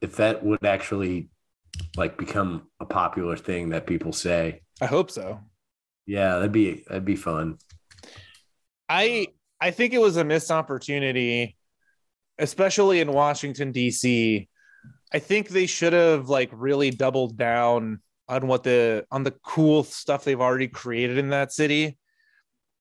S3: if that would actually like become a popular thing that people say.
S2: I hope so.
S3: Yeah, that'd be that'd be fun.
S2: I I think it was a missed opportunity, especially in Washington D.C. I think they should have like really doubled down on what the on the cool stuff they've already created in that city.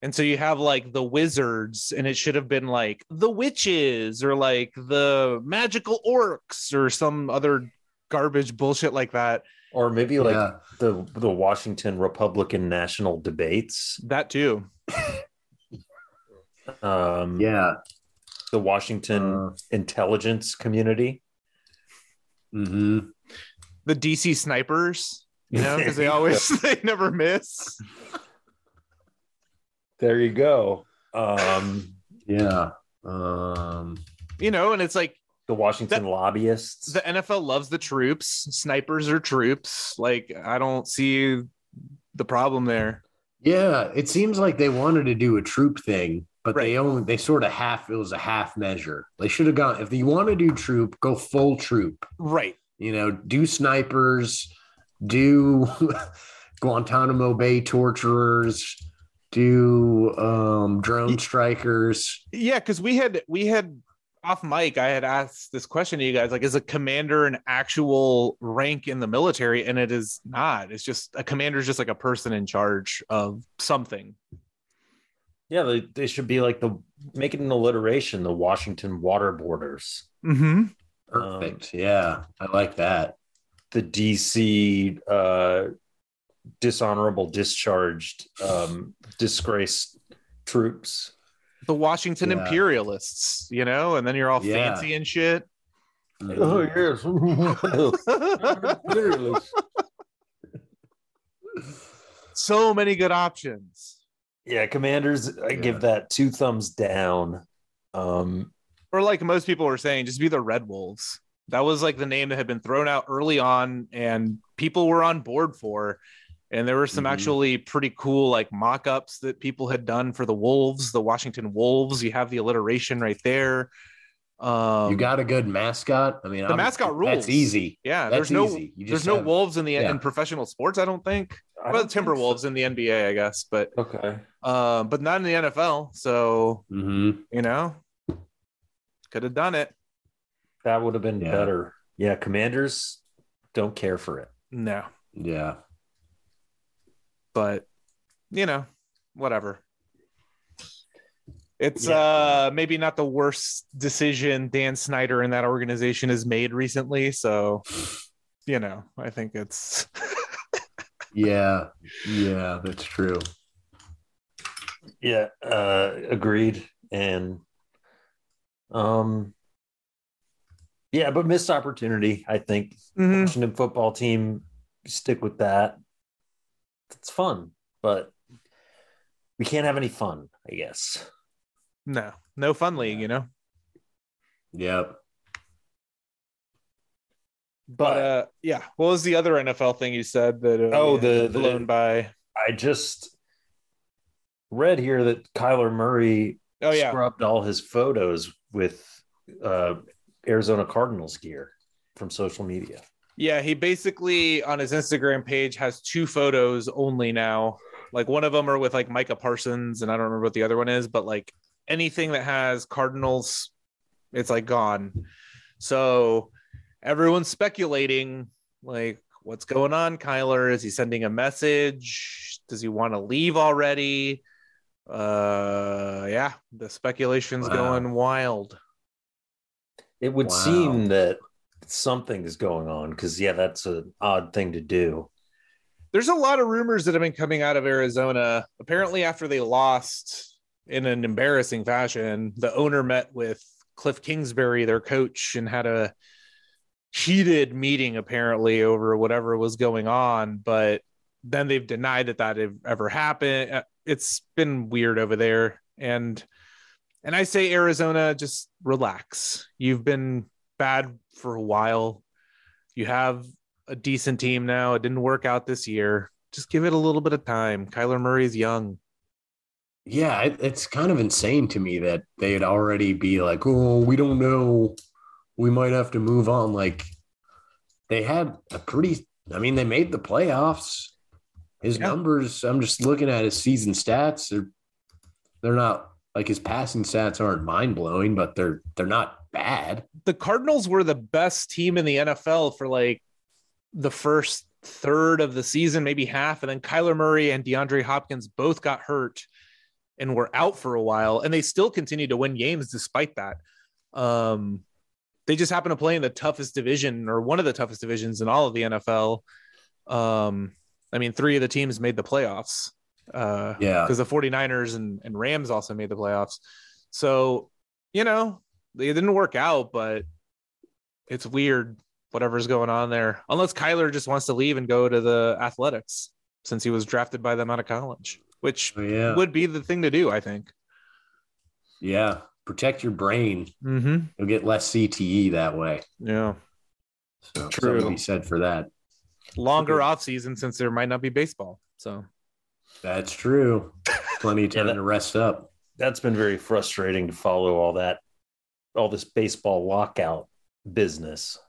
S2: And so you have like the wizards, and it should have been like the witches or like the magical orcs or some other garbage bullshit like that.
S4: or maybe like
S3: yeah.
S4: the the Washington Republican national debates.
S2: That too.
S4: Um,
S3: Yeah.
S4: the Washington
S3: Uh,
S4: intelligence community.
S3: Hmm
S2: The DC snipers, you know, because they always they never miss.
S4: There you go. Um,
S3: Yeah. Um
S2: You know, and it's like
S4: the Washington
S2: That-
S4: lobbyists.
S2: the NFL loves the troops. Snipers are troops. Like I don't see the problem there.
S3: Yeah, it seems like they wanted to do a troop thing, but they only they sort of half it was a half measure. They should have gone if you want to do troop, go full troop.
S2: Right.
S3: You know, do snipers, do Guantanamo Bay torturers, do um drone strikers.
S2: Yeah, because we had we had off mic, I had asked this question to you guys, like, is a commander an actual rank in the military? And it is not. It's just a commander is just like a person in charge of something.
S4: Yeah, they, they should be like the make it an alliteration. The Washington waterboarders,
S2: Mm-hmm.
S3: Perfect. yeah, I like that.
S4: the DC uh, dishonorable discharged um, disgraced troops.
S2: the Washington
S3: Yeah.
S2: Imperialists, you know, and then you're all
S3: Yeah.
S2: fancy and shit.
S4: Oh yes.
S2: so many good options.
S4: Yeah, Commanders. I
S3: Yeah.
S4: give that two thumbs down. Um,
S2: Or like most people were saying, just be the Red Wolves. That was like the name that had been thrown out early on, and people were on board for. And there were some
S3: Mhm.
S2: actually pretty cool like mock-ups that people had done for the Wolves, the Washington Wolves. You have the alliteration right there. Um,
S3: you got a good mascot. I mean,
S2: the
S3: I'm-
S2: mascot rules.
S3: That's easy.
S2: yeah.
S3: That's
S2: there's no
S3: easy. You
S2: there's no
S3: have-
S2: wolves in the
S3: yeah.
S2: in professional sports. I don't think.
S4: I
S2: well,
S4: don't
S2: Timberwolves
S4: so.
S2: in the NBA, I guess, but
S4: Okay.
S2: uh, but not in the NFL. So
S3: Mhm.
S2: you know, could have done it.
S4: That would have been
S3: Yeah.
S4: better. Yeah, Commanders don't care for it.
S2: No,
S3: Yeah.
S2: but you know, whatever. It's
S4: Yeah.
S2: uh maybe not the worst decision Dan Snyder and that organization has made recently. So, you know, I think it's
S3: Yeah. Yeah. That's true.
S4: Yeah, uh, agreed. And um, yeah, but missed opportunity. I think
S2: Mhm.
S4: Washington football team stick with that. It's fun, but we can't have any fun. I guess.
S2: No, no fun league, you know.
S3: Yep.
S2: But uh, yeah, what was the other NFL thing you said that? Uh,
S4: Oh, the-
S2: had
S4: the-
S2: blown by.
S4: I just read here that Kyler Murray
S2: Oh yeah,
S4: scrubbed all his photos with uh, Arizona Cardinals gear from social media.
S2: yeah. He basically on his Instagram page has two photos only now. Like one of them are with like Micah Parsons, and I don't remember what the other one is, but like anything that has Cardinals, it's like gone. So everyone's speculating like what's going on, Kyler? Is he sending a message? Does he want to leave already? Uh yeah, the speculation's
S3: Wow.
S2: going wild.
S4: It would
S3: Wow.
S4: seem that something is going on because yeah, that's an odd thing to do.
S2: There's a lot of rumors that have been coming out of Arizona. Apparently, after they lost in an embarrassing fashion, the owner met with Cliff Kingsbury, their coach, and had a heated meeting apparently over whatever was going on. But then they've denied that that ever happened. Uh, It's been weird over there, and and I say Arizona, just relax. You've been bad for a while. You have a decent team now. It didn't work out this year. Just give it a little bit of time. Kyler Murray's young.
S3: Yeah, it, it's kind of insane to me that they'd already be like, "Oh, we don't know. We might have to move on." Like they had a pretty. I mean, they made the playoffs. His
S2: Yeah.
S3: numbers. I'm just looking at his season stats. They're they're not like his passing stats aren't mind blowing, but they're they're not bad.
S2: The Cardinals were the best team in the NFL for like the first third of the season, maybe half. And then Kyler Murray and DeAndre Hopkins both got hurt and were out for a while. And they still continued to win games despite that. Um, they just happen to play in the toughest division or one of the toughest divisions in all of the NFL. Um, I mean, three of the teams made the playoffs. Uh,
S3: Yeah,
S2: because the 49ers and, and Rams also made the playoffs. So, you know, it didn't work out, but it's weird whatever's going on there. Unless Kyler just wants to leave and go to the athletics since he was drafted by them out of college, which
S3: Oh, yeah,
S2: would be the thing to do, I think.
S3: yeah. Protect your brain.
S2: Mm-hmm.
S3: You'll get less CTE that way.
S2: Yeah.
S3: So
S2: True.
S3: something be said for that.
S2: Longer off season since there might not be baseball. So
S3: That's true. Plenty of
S4: Yeah,
S3: time
S4: that-
S3: to rest up.
S4: That's been very frustrating to follow all that, all this baseball lockout business.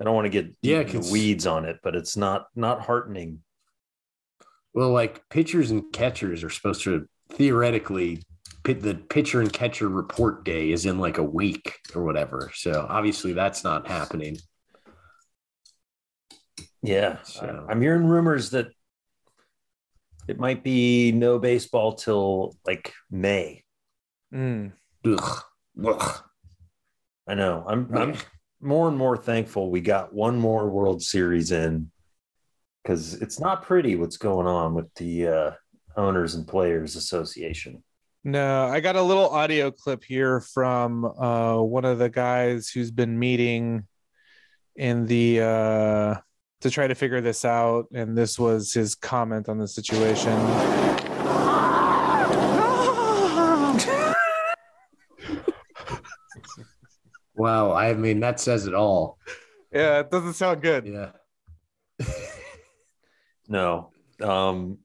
S4: I don't want to get
S3: Yeah,
S4: weeds on it, but it's not not heartening.
S3: Well, like pitchers and catchers are supposed to theoretically pit the pitcher and catcher report day is in like a week or whatever. So obviously that's not happening.
S4: Yeah,
S3: So-
S4: I- I'm hearing rumors that it might be no baseball till like May.
S2: mm.
S3: Ugh. Ugh.
S4: I know. I'm I'm more and more thankful we got one more World Series in because it's not pretty what's going on with the uh, owners and players association.
S2: No, I got a little audio clip here from uh, one of the guys who's been meeting in the uh, to try to figure this out, and this was his comment on the situation.
S3: Wow, I mean that says it all.
S2: Yeah, it doesn't sound good.
S3: Yeah.
S4: No. Um,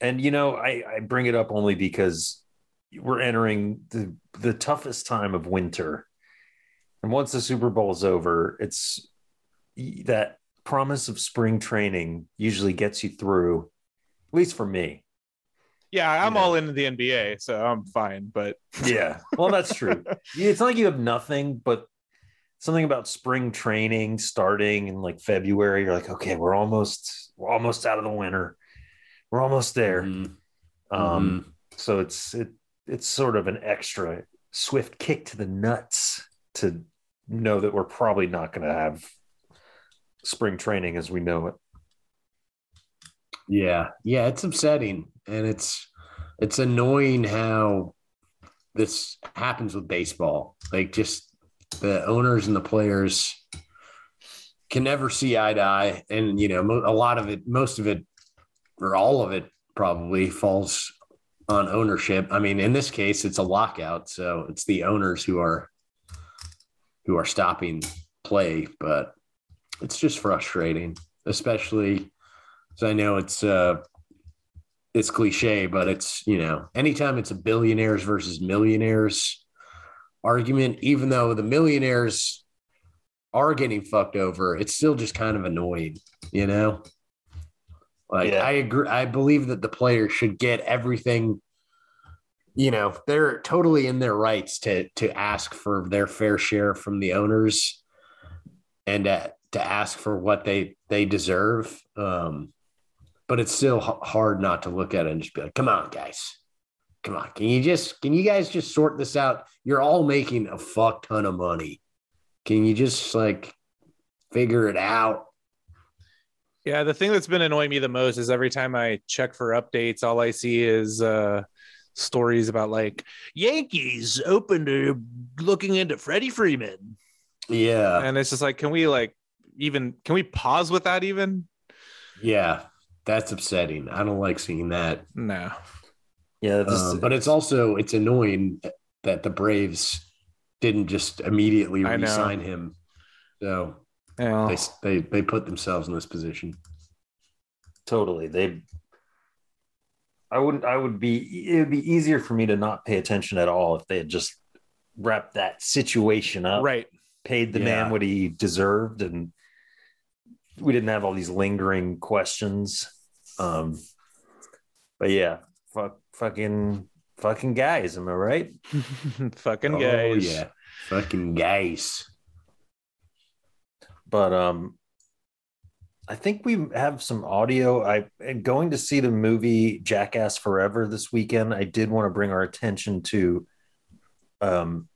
S4: and you know, I, I bring it up only because we're entering the the toughest time of winter. And once the Super Bowl is over, it's that promise of spring training usually gets you through, at least for me.
S2: Yeah, I'm
S4: Yeah.
S2: all into the NBA, so I'm fine. But
S4: Yeah. Well, that's true. it's not like you have nothing, but something about spring training starting in like February. You're like, okay, we're almost we're almost out of the winter. We're almost there.
S3: Mhm.
S4: Um, so it's it it's sort of an extra swift kick to the nuts to know that we're probably not going to have spring training as we know it.
S3: Yeah, yeah, it's upsetting, and it's it's annoying how this happens with baseball. Like, just the owners and the players can never see eye to eye, and you know, a lot of it, most of it, or all of it, probably falls on ownership. I mean, in this case, it's a lockout, so it's the owners who are who are stopping play, but it's just frustrating, especially. So I know it's uh it's cliche, but it's you know, anytime it's a billionaires versus millionaires argument, even though the millionaires are getting fucked over, it's still just kind of annoying, you know? Like
S4: Yeah.
S3: I agree I believe that the players should get everything you know, they're totally in their rights to to ask for their fair share from the owners and uh, to ask for what they they deserve. Um, but it's still hard not to look at it and just be like, "Come on, guys, come on, can you just can you guys just sort this out? You're all making a fuck ton of money. Can you just like figure it out?"
S2: Yeah, the thing that's been annoying me the most is every time I check for updates, all I see is uh stories about like Yankees open to looking into Freddie Freeman.
S3: Yeah,
S2: And it's just like, can we like even can we pause with that even?
S3: yeah, that's upsetting. I don't like seeing that.
S2: No.
S4: Yeah, this
S3: Um, but it's also it's annoying that the Braves didn't just immediately
S2: I know.
S3: re-sign him. So
S2: Yeah.
S3: they they they put themselves in this position.
S4: totally they i wouldn't i would be it would be easier for me to not pay attention at all if they had just wrapped that situation up
S2: Right.
S4: paid the
S3: Yeah.
S4: man what he deserved and we didn't have all these lingering questions um but yeah fuck fucking fucking guys am i right
S2: Fucking
S3: Oh
S2: guys.
S3: yeah, fucking guys.
S4: but um I think we have some audio. I going to see the movie Jackass Forever this weekend. I did want to bring our attention to um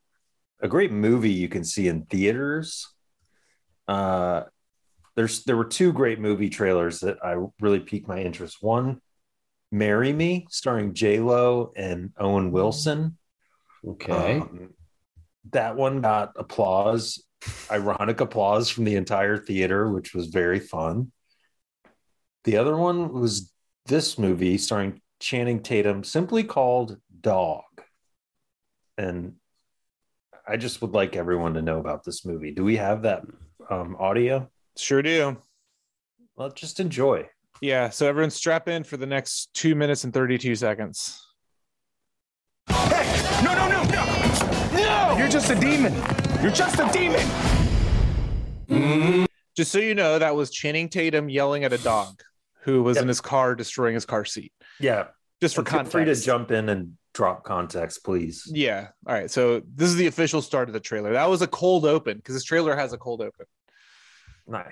S4: a great movie you can see in theaters. Uh there's there were two great movie trailers that I really piqued my interest. One, Marry Me, starring J Lo and Owen Wilson.
S3: Okay.
S4: Um, that one got applause, ironic applause from the entire theater, which was very fun. The other one was this movie starring Channing Tatum, simply called Dog. And I just would like everyone to know about this movie. Do we have that um, audio?
S2: Sure do.
S4: Well, just enjoy.
S2: Yeah. So everyone strap in for the next two minutes and 32 seconds.
S7: No, no, no, no! No! You're just a demon. You're just a demon. Mm-hmm.
S2: Just so you know, that was Channing Tatum yelling at a dog who was
S4: Yep.
S2: in his car destroying his car seat.
S4: Yeah.
S2: Just for
S4: And feel
S2: context.
S4: free to jump in and drop context, please.
S2: Yeah. All right. So this is the official start of the trailer. That was a cold open because this trailer has a cold open.
S4: Nice.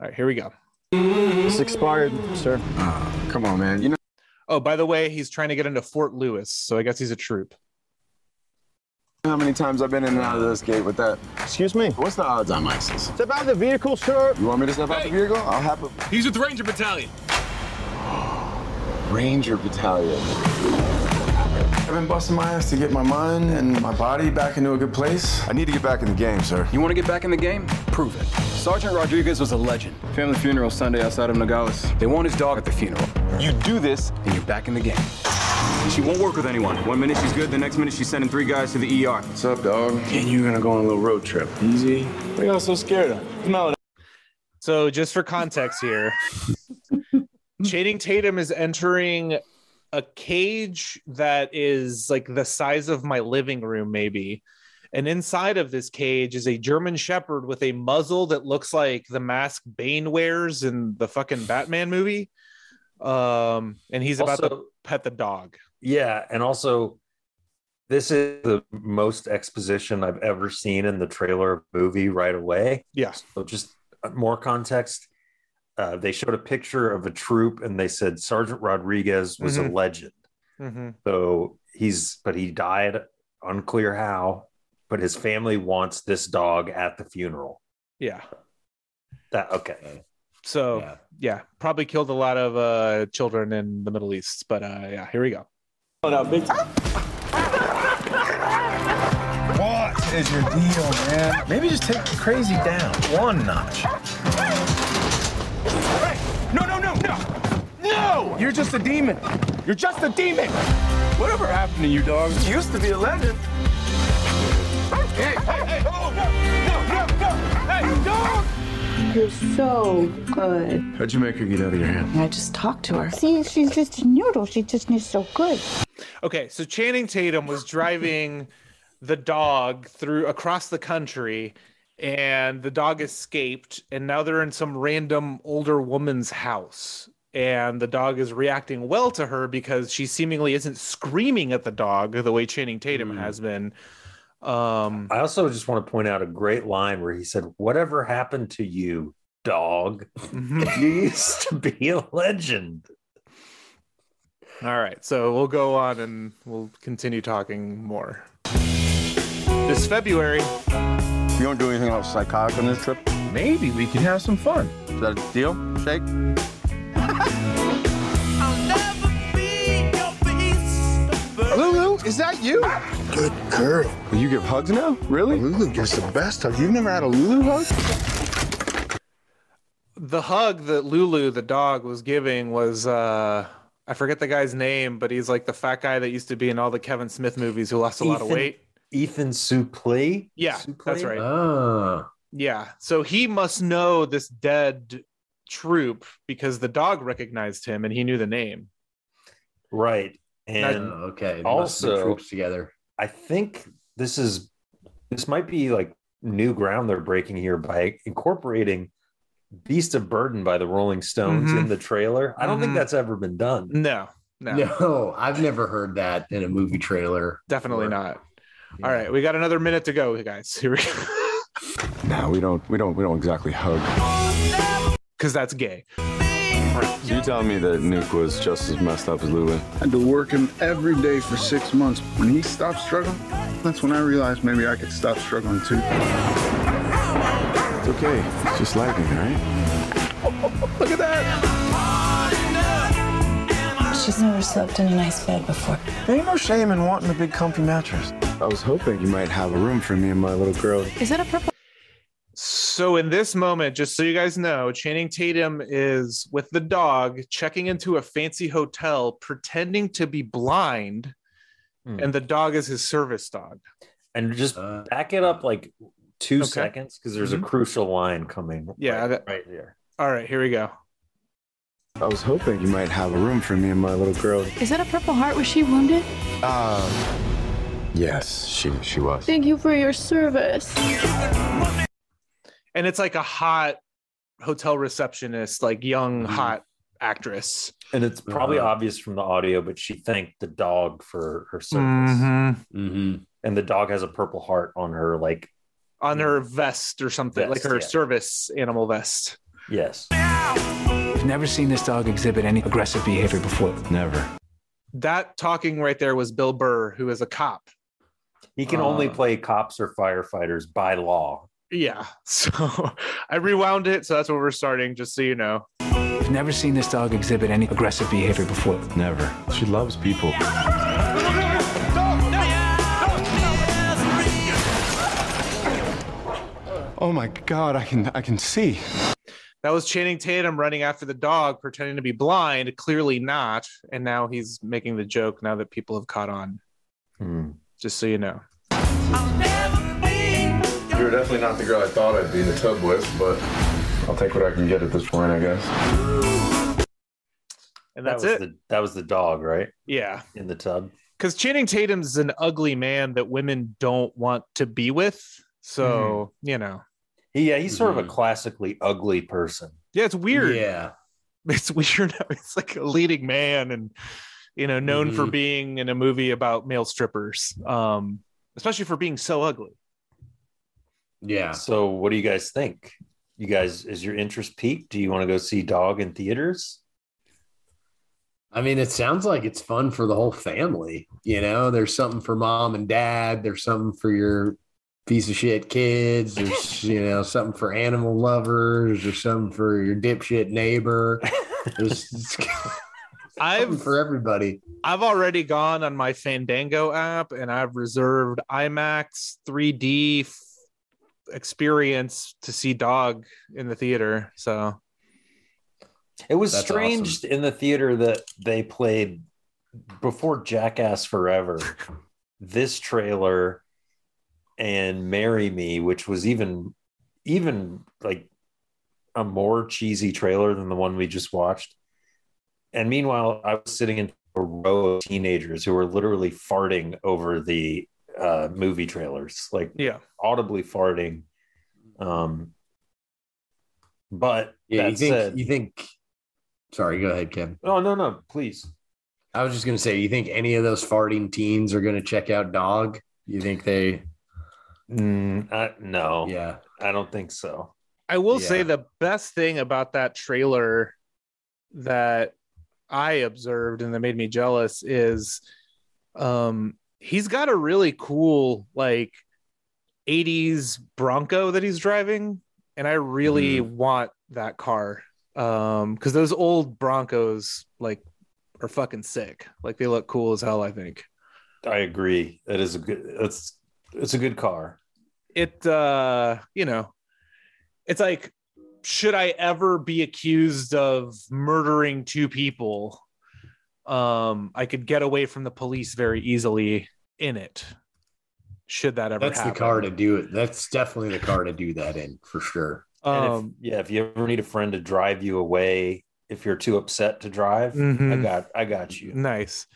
S2: All right, here we go.
S8: It's expired, sir.
S7: Oh, come on, man. You know,
S2: Oh, by the way, he's trying to get into Fort Lewis, so I guess he's a troop.
S7: how many times I've been in and out of this gate with that?
S8: Excuse me.
S7: What's the odds on ISIS?
S8: Step out of the vehicle, sir.
S7: You want me to step out the vehicle? I'll have a
S9: He's with the Ranger Battalion.
S7: Ranger Battalion. I've been busting my ass to get my mind and my body back into a good place.
S9: I need to get back in the game, sir.
S10: You want to get back in the game? Prove it. Sergeant Rodriguez was a legend. Family funeral Sunday outside of Nogales. They want his dog at the funeral. You do this, and you're back in the game. She won't work with anyone. One minute she's good, the next minute she's sending three guys to the ER.
S7: What's up, dog? And you're gonna go on a little road trip. Easy. What are y'all so scared of? Smell it.
S2: So, just for context here, Channing Tatum is entering a cage that is like the size of my living room, maybe. And inside of this cage is a German Shepherd with a muzzle that looks like the mask Bane wears in the fucking Batman movie. Um, and he's about to pet the dog.
S4: Yeah, and also this is the most exposition I've ever seen in the trailer movie right away.
S2: Yeah.
S4: So just more context. Uh, they showed a picture of a troop and they said Sergeant Rodriguez was
S2: Mhm.
S4: a legend.
S2: Mm-hmm.
S4: So he's, but he died, unclear how, but his family wants this dog at the funeral.
S2: Yeah.
S4: That, okay.
S2: So
S3: Yeah.
S2: yeah. probably killed a lot of uh children in the Middle East. But uh yeah, here we go.
S8: What is your deal, man? Maybe just take crazy down one notch.
S7: No! You're just a demon. You're just a demon. Whatever happened to you, dog? You used to be a legend. Hey, hey, hey! Oh, no, no, no, no! Hey, dog!
S11: You're so good.
S7: How'd you make her get out of your hand?
S11: I just talked to her.
S12: See, she's just a noodle. She just is so good.
S2: Okay, so Channing Tatum was driving the dog through across the country and the dog escaped and now they're in some random older woman's house and the dog is reacting well to her because she seemingly isn't screaming at the dog the way Channing Tatum
S4: Hmm.
S2: has been. Um
S4: I also just want to point out a great line where he said, Whatever happened to you, dog?
S2: mhm.
S4: You used to be a legend.
S2: All right, so we'll go on and we'll continue talking more. This February,
S9: You don't do anything else psychotic on this trip?
S8: Maybe we can have some fun.
S9: Is that a deal? Shake?
S7: Lulu, is that you?
S9: Good girl. Will you give hugs now? Really?
S8: Lulu gives the best hug. You've never had a Lulu hug?
S2: the hug that Lulu, the dog, was giving was uh I forget the guy's name, but he's like the fat guy that used to be in all the Kevin Smith movies who lost a lot of weight.
S4: Ethan Suplee?
S2: Yeah,
S4: Suplee?
S2: that's right.
S3: Ah.
S2: Yeah. So he must know this dead troop because the dog recognized him and he knew the name.
S4: Right.
S3: Oh,
S4: And
S3: okay. They must
S4: also-
S3: troops together.
S4: I think this is this might be like new ground they're breaking here by incorporating Beast of Burden by the Rolling Stones
S2: Mhm.
S4: in the trailer. I don't think
S2: Mhm.
S4: that's ever been done.
S2: No, no,
S3: No, I've never heard that in a movie trailer.
S2: definitely
S3: Or-
S2: not. All right, we got another minute to go, guys. Here we go.
S9: No, we don't. We don't. We don't exactly hug.
S2: Because that's gay.
S9: You telling me that Nuke was just as messed up as Lulu?
S7: I had to work him every day for six months. When he stopped struggling, that's when I realized maybe I could stop struggling too.
S9: It's okay. It's just lightning, right?
S7: Look at that!
S11: She's never slept in a nice bed before.
S8: There ain't no shame in wanting a big comfy mattress.
S9: I was hoping you might have a room for me and my little girl.
S11: Is that a purple?
S2: So in this moment, just so you guys know, Channing Tatum is with the dog checking into a fancy hotel, pretending to be blind,
S4: Hmm.
S2: and the dog is his service dog.
S4: And just
S3: Uh,
S4: back it up like two
S2: Okay.
S4: seconds because there's
S2: Mhm.
S4: a crucial line coming.
S2: Yeah,
S4: right,
S2: that-
S4: right here.
S2: All right, here we go.
S9: I was hoping you might have a room for me and my little girl.
S11: Is that a purple heart? Was she wounded?
S9: Uh, yes, she she was.
S11: Thank you for your service.
S2: And it's like a hot hotel receptionist, like young
S4: Mhm.
S2: hot actress.
S4: And it's probably
S3: Uh-huh.
S4: obvious from the audio, but she thanked the dog for her service.
S2: Mm-hmm.
S3: Mm-hmm.
S4: And the dog has a purple heart on her, like,
S2: On her vest or something, like her
S4: yeah.
S2: service animal vest.
S4: yes.
S10: I've never seen this dog exhibit any aggressive behavior before.
S9: Never.
S2: That talking right there was Bill Burr, who is a cop.
S4: He can only
S3: Uh.
S4: play cops or firefighters by law
S2: yeah. So I rewound it. So that's where we're starting, just so you know.
S10: I've never seen this dog exhibit any aggressive behavior before.
S9: Never. She loves people.
S7: Oh my God, I can I can see.
S2: That was Channing Tatum running after the dog, pretending to be blind, clearly not. And now he's making the joke now that people have caught on.
S4: Mm.
S2: Just so you know.
S9: You're definitely not the girl I thought I'd be in the tub with, but I'll take what I can get at this point, I guess.
S2: And
S4: That
S2: that's
S4: was
S2: it.
S4: The, that was the dog, right?
S2: Yeah.
S4: In the tub.
S2: Because Channing Tatum's an ugly man that women don't want to be with. So, you know.
S4: Yeah, he's sort of
S3: Mm-hmm.
S4: a classically ugly person.
S2: Yeah, it's weird.
S3: Yeah.
S2: It's weird. It's like a leading man and, you know, known for
S3: Mhm.
S2: being in a movie about male strippers, um, especially for being so ugly.
S3: Yeah.
S4: So, what do you guys think? You guys, is your interest peaked? Do you want to go see Dog in theaters?
S3: I mean, it sounds like it's fun for the whole family. You know, there's something for mom and dad. There's something for your piece of shit kids. There's, you know, something for animal lovers. There's something for your dipshit neighbor. There's something
S2: I've
S3: for everybody.
S2: I've already gone on my Fandango app and I've reserved IMAX 3D f- experience to see Dog in the theater. So
S4: It was
S3: That's
S4: strange in the theater that they played before Jackass Forever, this trailer and Marry Me, which was even even like a more cheesy trailer than the one we just watched. And meanwhile, I was sitting in a row of teenagers who were literally farting over the uh, movie trailers, like
S2: yeah,
S4: audibly farting. Um, but
S3: Yeah,
S4: that
S3: you think
S4: said,
S3: you think sorry, go ahead, Kevin.
S4: oh no, no, please.
S3: I was just gonna say, you think any of those farting teens are gonna check out dog? You think they
S4: Mm, I, no,
S3: yeah.
S4: I don't think so.
S2: I will say the best thing about that trailer that I observed and that made me jealous is um he's got a really cool like 80s Bronco that he's driving and I really want that car um cuz those old Broncos like are fucking sick. Like they look cool as hell, I think.
S4: I agree. That is a good. It's it's a good car.
S2: it uh you know it's like should i ever be accused of murdering two people um i could get away from the police very easily in it should that ever
S3: That's
S2: happen
S3: the car to do it. That's definitely the car to do that in for sure.
S4: And if-
S2: um
S4: yeah, if you ever need a friend to drive you away, if you're too upset to drive, I
S2: Mhm.
S4: got I got you.
S2: nice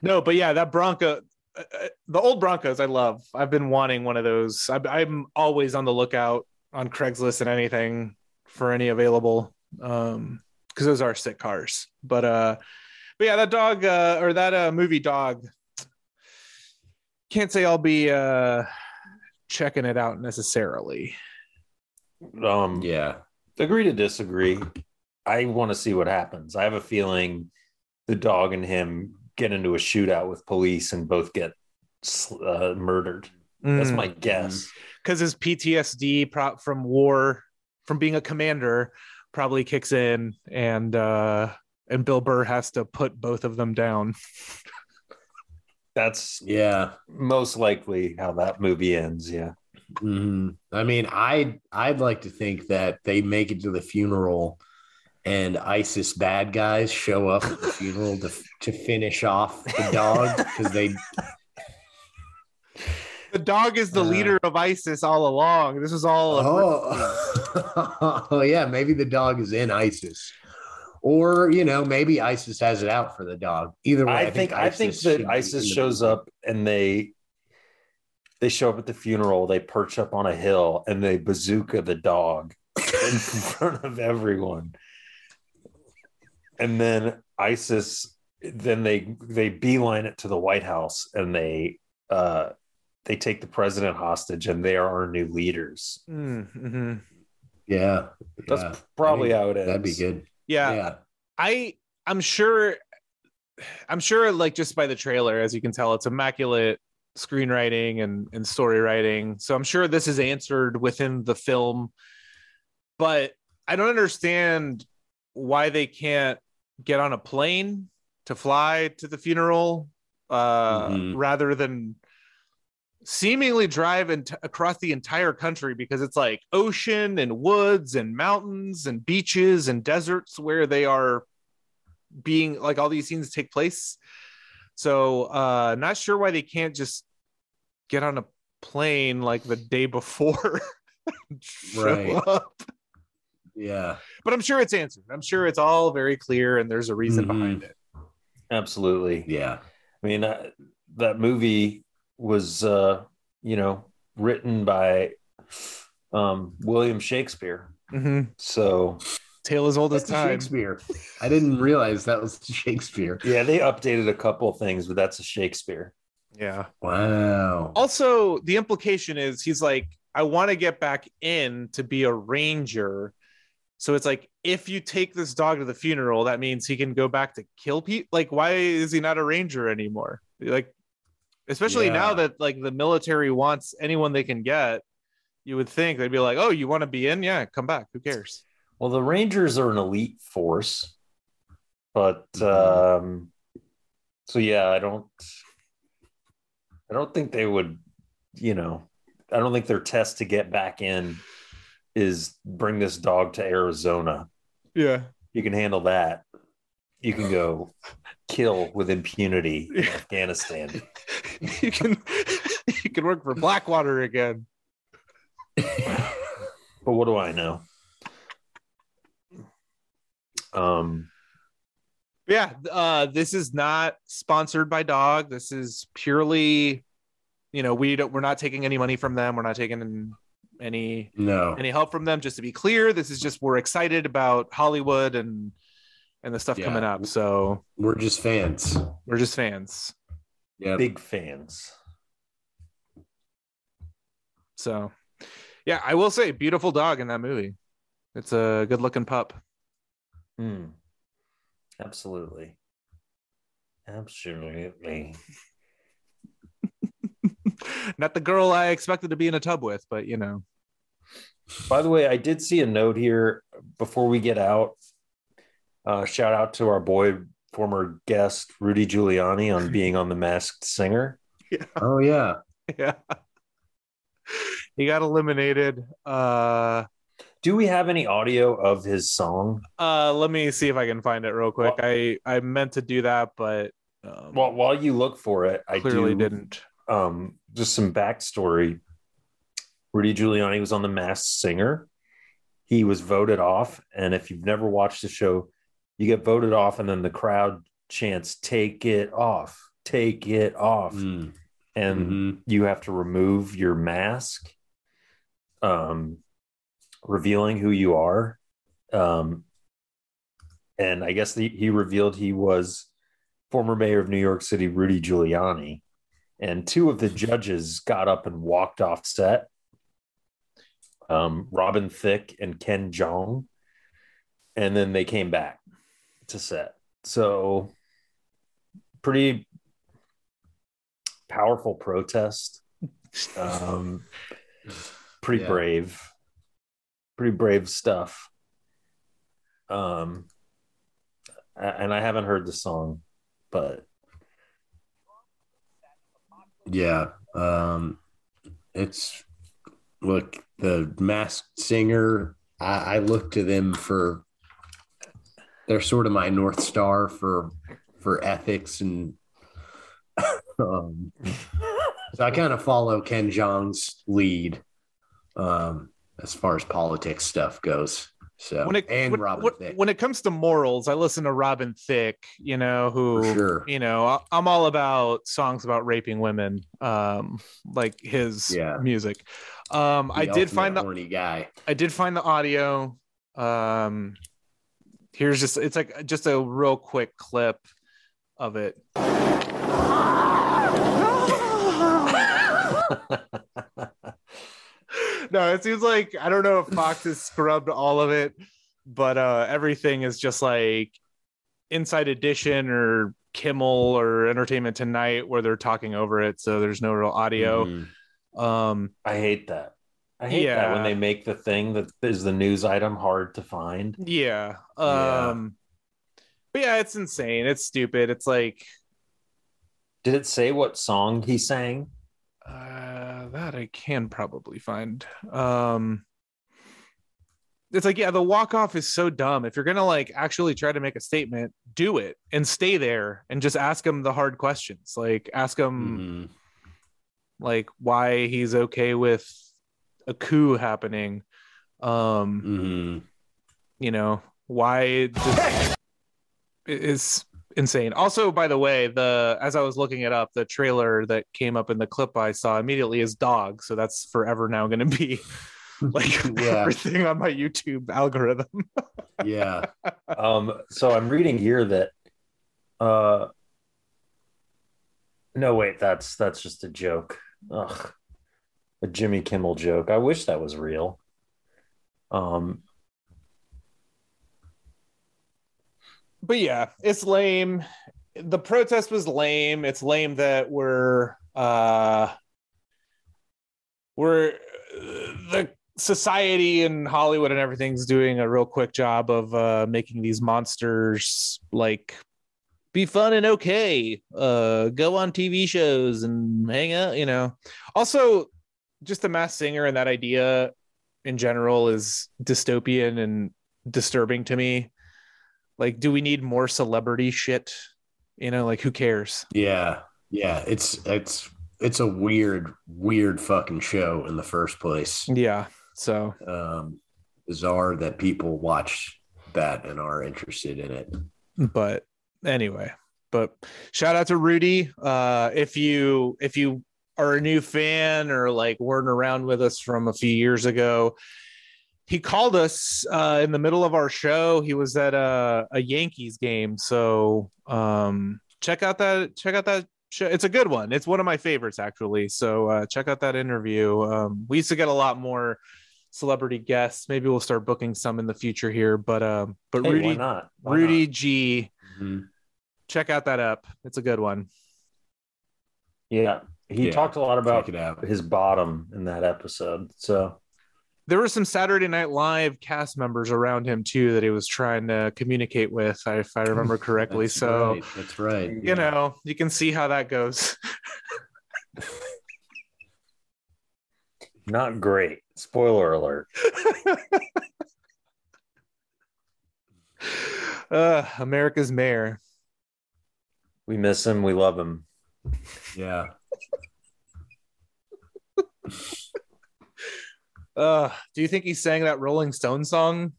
S2: no but yeah that bronco uh, uh, the old broncos i love i've been wanting one of those I, i'm always on the lookout on craigslist and anything for any available um because those are sick cars but uh but yeah that dog uh or that uh movie dog can't say i'll be uh checking it out necessarily
S4: Um,
S3: Yeah.
S4: agree to disagree. I want to see what happens. I have a feeling the dog and him get into a shootout with police and both get uh, murdered. That's
S2: Mm.
S4: my guess.
S2: because his PTSD prop from war, from being a commander, probably kicks in, and uh, and Bill Burr has to put both of them down.
S4: That's
S3: Yeah.
S4: most likely how that movie ends. Yeah.
S3: hmm I mean, I I'd like to think that they make it to the funeral, and ISIS bad guys show up at the funeral to to finish off the dog because they.
S2: The dog is the
S3: Uh,
S2: leader of ISIS all along. This is all.
S3: Oh, oh yeah, maybe the dog is in ISIS, or you know, maybe ISIS has it out for the dog. Either way,
S4: I, think, I think that ISIS
S3: in the
S4: shows up and they they show up at the funeral. They perch up on a hill and they bazooka the dog in front of everyone. And then ISIS, then they they beeline it to the White House and they uh they take the president hostage and they are our new leaders.
S2: Mm, mhm.
S3: Yeah,
S4: That's
S3: yeah.
S4: probably
S3: I
S4: how
S3: think
S4: it
S3: That'd be good.
S2: Yeah,
S3: Yeah.
S2: I I'm sure. I'm sure, like just by the trailer, as you can tell, it's immaculate screenwriting and and story writing. So I'm sure this is answered within the film, but I don't understand why they can't get on a plane to fly to the funeral uh
S3: Mhm.
S2: rather than seemingly drive ent- across the entire country because it's like ocean and woods and mountains and beaches and deserts where they are being like all these scenes take place. So uh not sure why they can't just get on a plane like the day before.
S3: Right.
S2: up.
S3: Yeah.
S2: But I'm sure it's answered. I'm sure it's all very clear and there's a reason
S3: Mhm.
S2: behind it.
S4: Absolutely.
S3: Yeah.
S4: I mean, uh, that movie was, uh, you know, written by um, William Shakespeare.
S2: Mhm.
S4: So,
S2: Tale as old as time.
S3: Shakespeare. I didn't realize that was Shakespeare.
S4: yeah, they updated a couple of things, but that's a Shakespeare.
S2: Yeah.
S3: Wow.
S2: also the implication is he's like i want to get back in to be a ranger so it's like if you take this dog to the funeral that means he can go back to kill people like why is he not a ranger anymore like especially now that like the military wants anyone they can get you would think they'd be like oh you want to be in yeah come back who cares
S4: Well, the Rangers are an elite force, but
S3: Mm-hmm.
S4: um, so yeah, I don't, I don't think they would, you know, I don't think their test to get back in is bring this dog to Arizona.
S2: yeah
S4: You can handle that. You can go kill with impunity in Afghanistan.
S2: you can you can work for blackwater again
S4: But what do I know? Um,
S2: yeah uh this is not sponsored by dog this is purely you know we don't we're not taking any money from them we're not taking any
S3: No.
S2: any help from them just to be clear this is just we're excited about hollywood and and the stuff
S3: Yeah.
S2: coming up so
S3: We're just fans.
S2: we're just fans
S3: Yeah.
S4: big fans.
S2: so yeah i will say beautiful dog in that movie it's a good looking pup
S4: Hmm. Absolutely. Absolutely.
S2: not the girl i expected to be in a tub with but you know
S4: By the way, I did see a note here before we get out. Uh, shout out to our boy, former guest Rudy Giuliani, on being on The Masked Singer.
S3: Oh yeah.
S2: yeah he got eliminated uh
S4: Do we have any audio of his song?
S2: Uh, let me see if I can find it real quick. I I meant to do that, but um,
S4: Well, while you look for it, I
S2: clearly
S4: do,
S2: didn't.
S4: Um, just some backstory. Rudy Giuliani was on The Masked Singer. He was voted off, and if you've never watched the show, you get voted off, and then the crowd chants "Take it off, take it off,"
S3: Mm.
S4: and
S3: Mhm.
S4: you have to remove your mask, um, revealing who you are. Um, and I guess the, he revealed he was former mayor of New York City, Rudy Giuliani. And two of the judges got up and walked off set. Um, Robin Thicke and Ken Jeong. And then they came back to set. So pretty powerful protest. Um, pretty
S3: Yeah.
S4: brave, pretty brave stuff. Um, and I haven't heard the song, but
S3: Yeah. Um it's look, the masked singer, I, I look to them for they're sort of my North Star for for ethics and um so I kind of follow Ken Jeong's lead um as far as politics stuff goes. So
S2: When it
S3: and
S2: when,
S3: Robin
S2: when- when it comes to morals, I listen to Robin Thicke. You know who?
S3: Sure.
S2: You know I'm all about songs about raping women. Um, like his
S3: Yeah.
S2: music. Um, I did find the
S3: horny guy.
S2: I did find the audio. Um, here's just it's like just a real quick clip of it. no, it seems like I don't know if Fox has scrubbed all of it, but uh everything is just like Inside Edition or Kimmel or Entertainment Tonight where they're talking over it, so there's no real audio.
S3: Mhm.
S2: Um,
S4: I hate that. I hate that when they make the thing that is the news item hard to find.
S2: yeah.
S3: Yeah.
S2: Um, but yeah, it's insane. It's stupid. It's like
S4: Did it say what song he sang?
S2: uh that I can probably find. Um, it's like, yeah, the walk off is so dumb. If you're gonna like actually try to make a statement, do it and stay there and just ask him the hard questions. Like, ask him like why he's okay with a coup happening. Um, you know, why just it is insane. Also, by the way, the as I was looking it up, the trailer that came up in the clip I saw immediately is dog. So that's forever now going to be like
S3: Yeah.
S2: everything on my YouTube algorithm.
S3: Yeah.
S4: um so i'm reading here that uh no wait that's that's just a joke Ugh. A jimmy kimmel joke i wish that was real um
S2: but yeah, it's lame. The protest was lame. It's lame that we're uh we're the society and Hollywood and everything's doing a real quick job of uh making these monsters like be fun and okay. Uh go on TV shows and hang out, you know. Also, just the masked singer and that idea in general is dystopian and disturbing to me like do we need more celebrity shit you know like who cares
S3: Yeah. Yeah. It's it's it's a weird, weird fucking show in the first place.
S2: yeah so
S3: Um bizarre that people watch that and are interested in it.
S2: but anyway but shout out to rudy uh if you if you are a new fan or like weren't around with us from a few years ago. He called us uh in the middle of our show. He was at a, a yankees game. So um check out that check out that show it's a good one. It's one of my favorites actually. So uh check out that interview. Um we used to get a lot more celebrity guests. Maybe we'll start booking some in the future here. But um but
S4: Hey, why
S2: rudy
S4: not? Why
S2: rudy
S4: not?
S2: g
S3: Mhm.
S2: check out that up it's a good one.
S4: Yeah he
S3: Yeah,
S4: talked a lot about
S3: it out.
S4: his bottom in that episode so
S2: there were some saturday night live cast members around him too that he was trying to communicate with if i remember correctly
S3: That's
S2: so
S3: right. That's right.
S2: you know you can see how that goes
S4: not great spoiler alert
S2: uh america's mayor
S4: we miss him we love him
S3: Yeah.
S2: Uh do you think he sang that rolling stone song?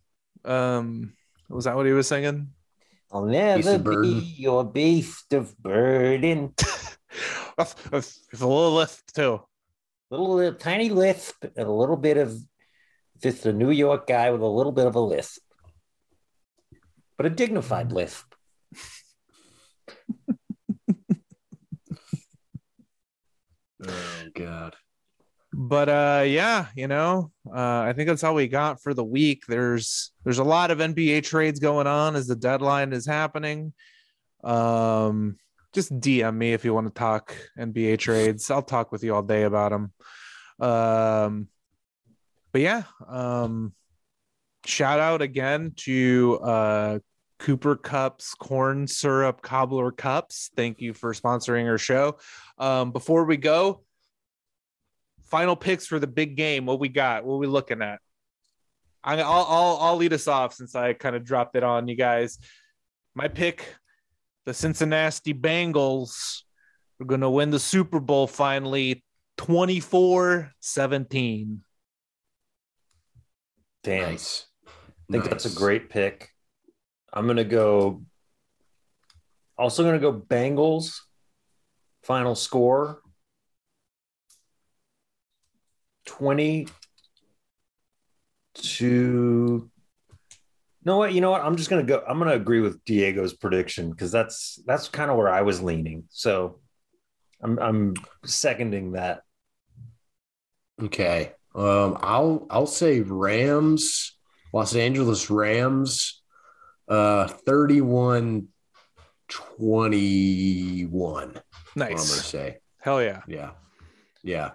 S2: Um was that what he was singing?
S4: I'll never
S3: of burden.
S4: be your beast of burden.
S2: With with a little lift too.
S4: Little, little tiny lisp and a little bit of just a New York guy with a little bit of a lisp, but a dignified lisp.
S3: Oh god.
S2: but uh yeah you know uh i think that's all we got for the week. There's there's a lot of nba trades going on as the deadline is happening. Um just dm me if you want to talk nba trades. I'll talk with you all day about them um but yeah um shout out again to uh cooper kupp's corn syrup cobbler cups thank you for sponsoring our show um before we go final picks for the big game. What we got? What we looking at? I- I'll I'll I'll lead us off since I kind of dropped it on you guys. My pick, the Cincinnati Bengals, are going to win the Super Bowl finally, 24-17.
S4: Damn,
S3: Nice.
S4: I think that's a great pick. I'm gonna go. Also gonna go Bengals. Final score. 20 to no what you know what i'm just gonna go i'm gonna agree with diego's prediction because that's that's kind of where i was leaning so i'm i'm seconding that
S3: Okay. Um I'll I'll say Rams, Los Angeles Rams, uh 31 21.
S2: Nice.
S3: I'm say.
S2: Hell yeah.
S3: Yeah. Yeah.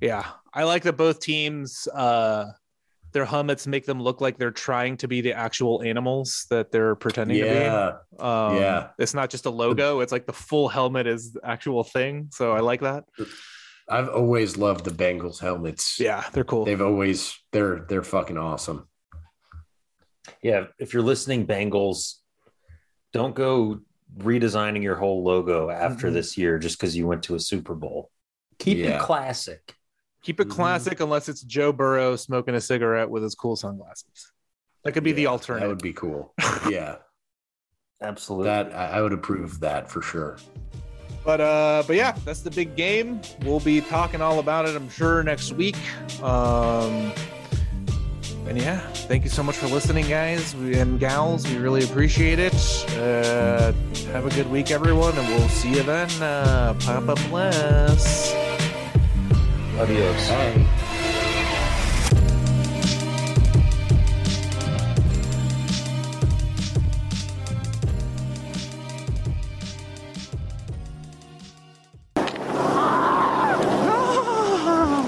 S2: Yeah. I like that both teams uh their helmets make them look like they're trying to be the actual animals that they're pretending
S3: Yeah.
S2: to be. Um,
S3: Yeah.
S2: It's not just a logo, it's like the full helmet is the actual thing. So I like that.
S3: I've always loved the Bengals helmets.
S2: Yeah, they're cool.
S3: They've always they're they're fucking awesome.
S4: Yeah, if you're listening, Bengals, don't go redesigning your whole logo after
S2: Mhm.
S4: this year just because you went to a Super Bowl. Keep
S3: Yeah.
S4: it classic.
S2: Keep it classic unless it's Joe Burrow smoking a cigarette with his cool sunglasses. That could be the
S3: alternative.
S2: That
S3: would be cool. Yeah,
S4: Absolutely.
S3: that I, I would approve of that for sure.
S2: But uh, but yeah, that's the big game. We'll be talking all about it, I'm sure, next week. Um, and yeah, thank you so much for listening, guys and gals. We really appreciate it. Uh, have a good week, everyone, and we'll see you then. Uh, Papa bless.
S4: Adios.
S3: Bye.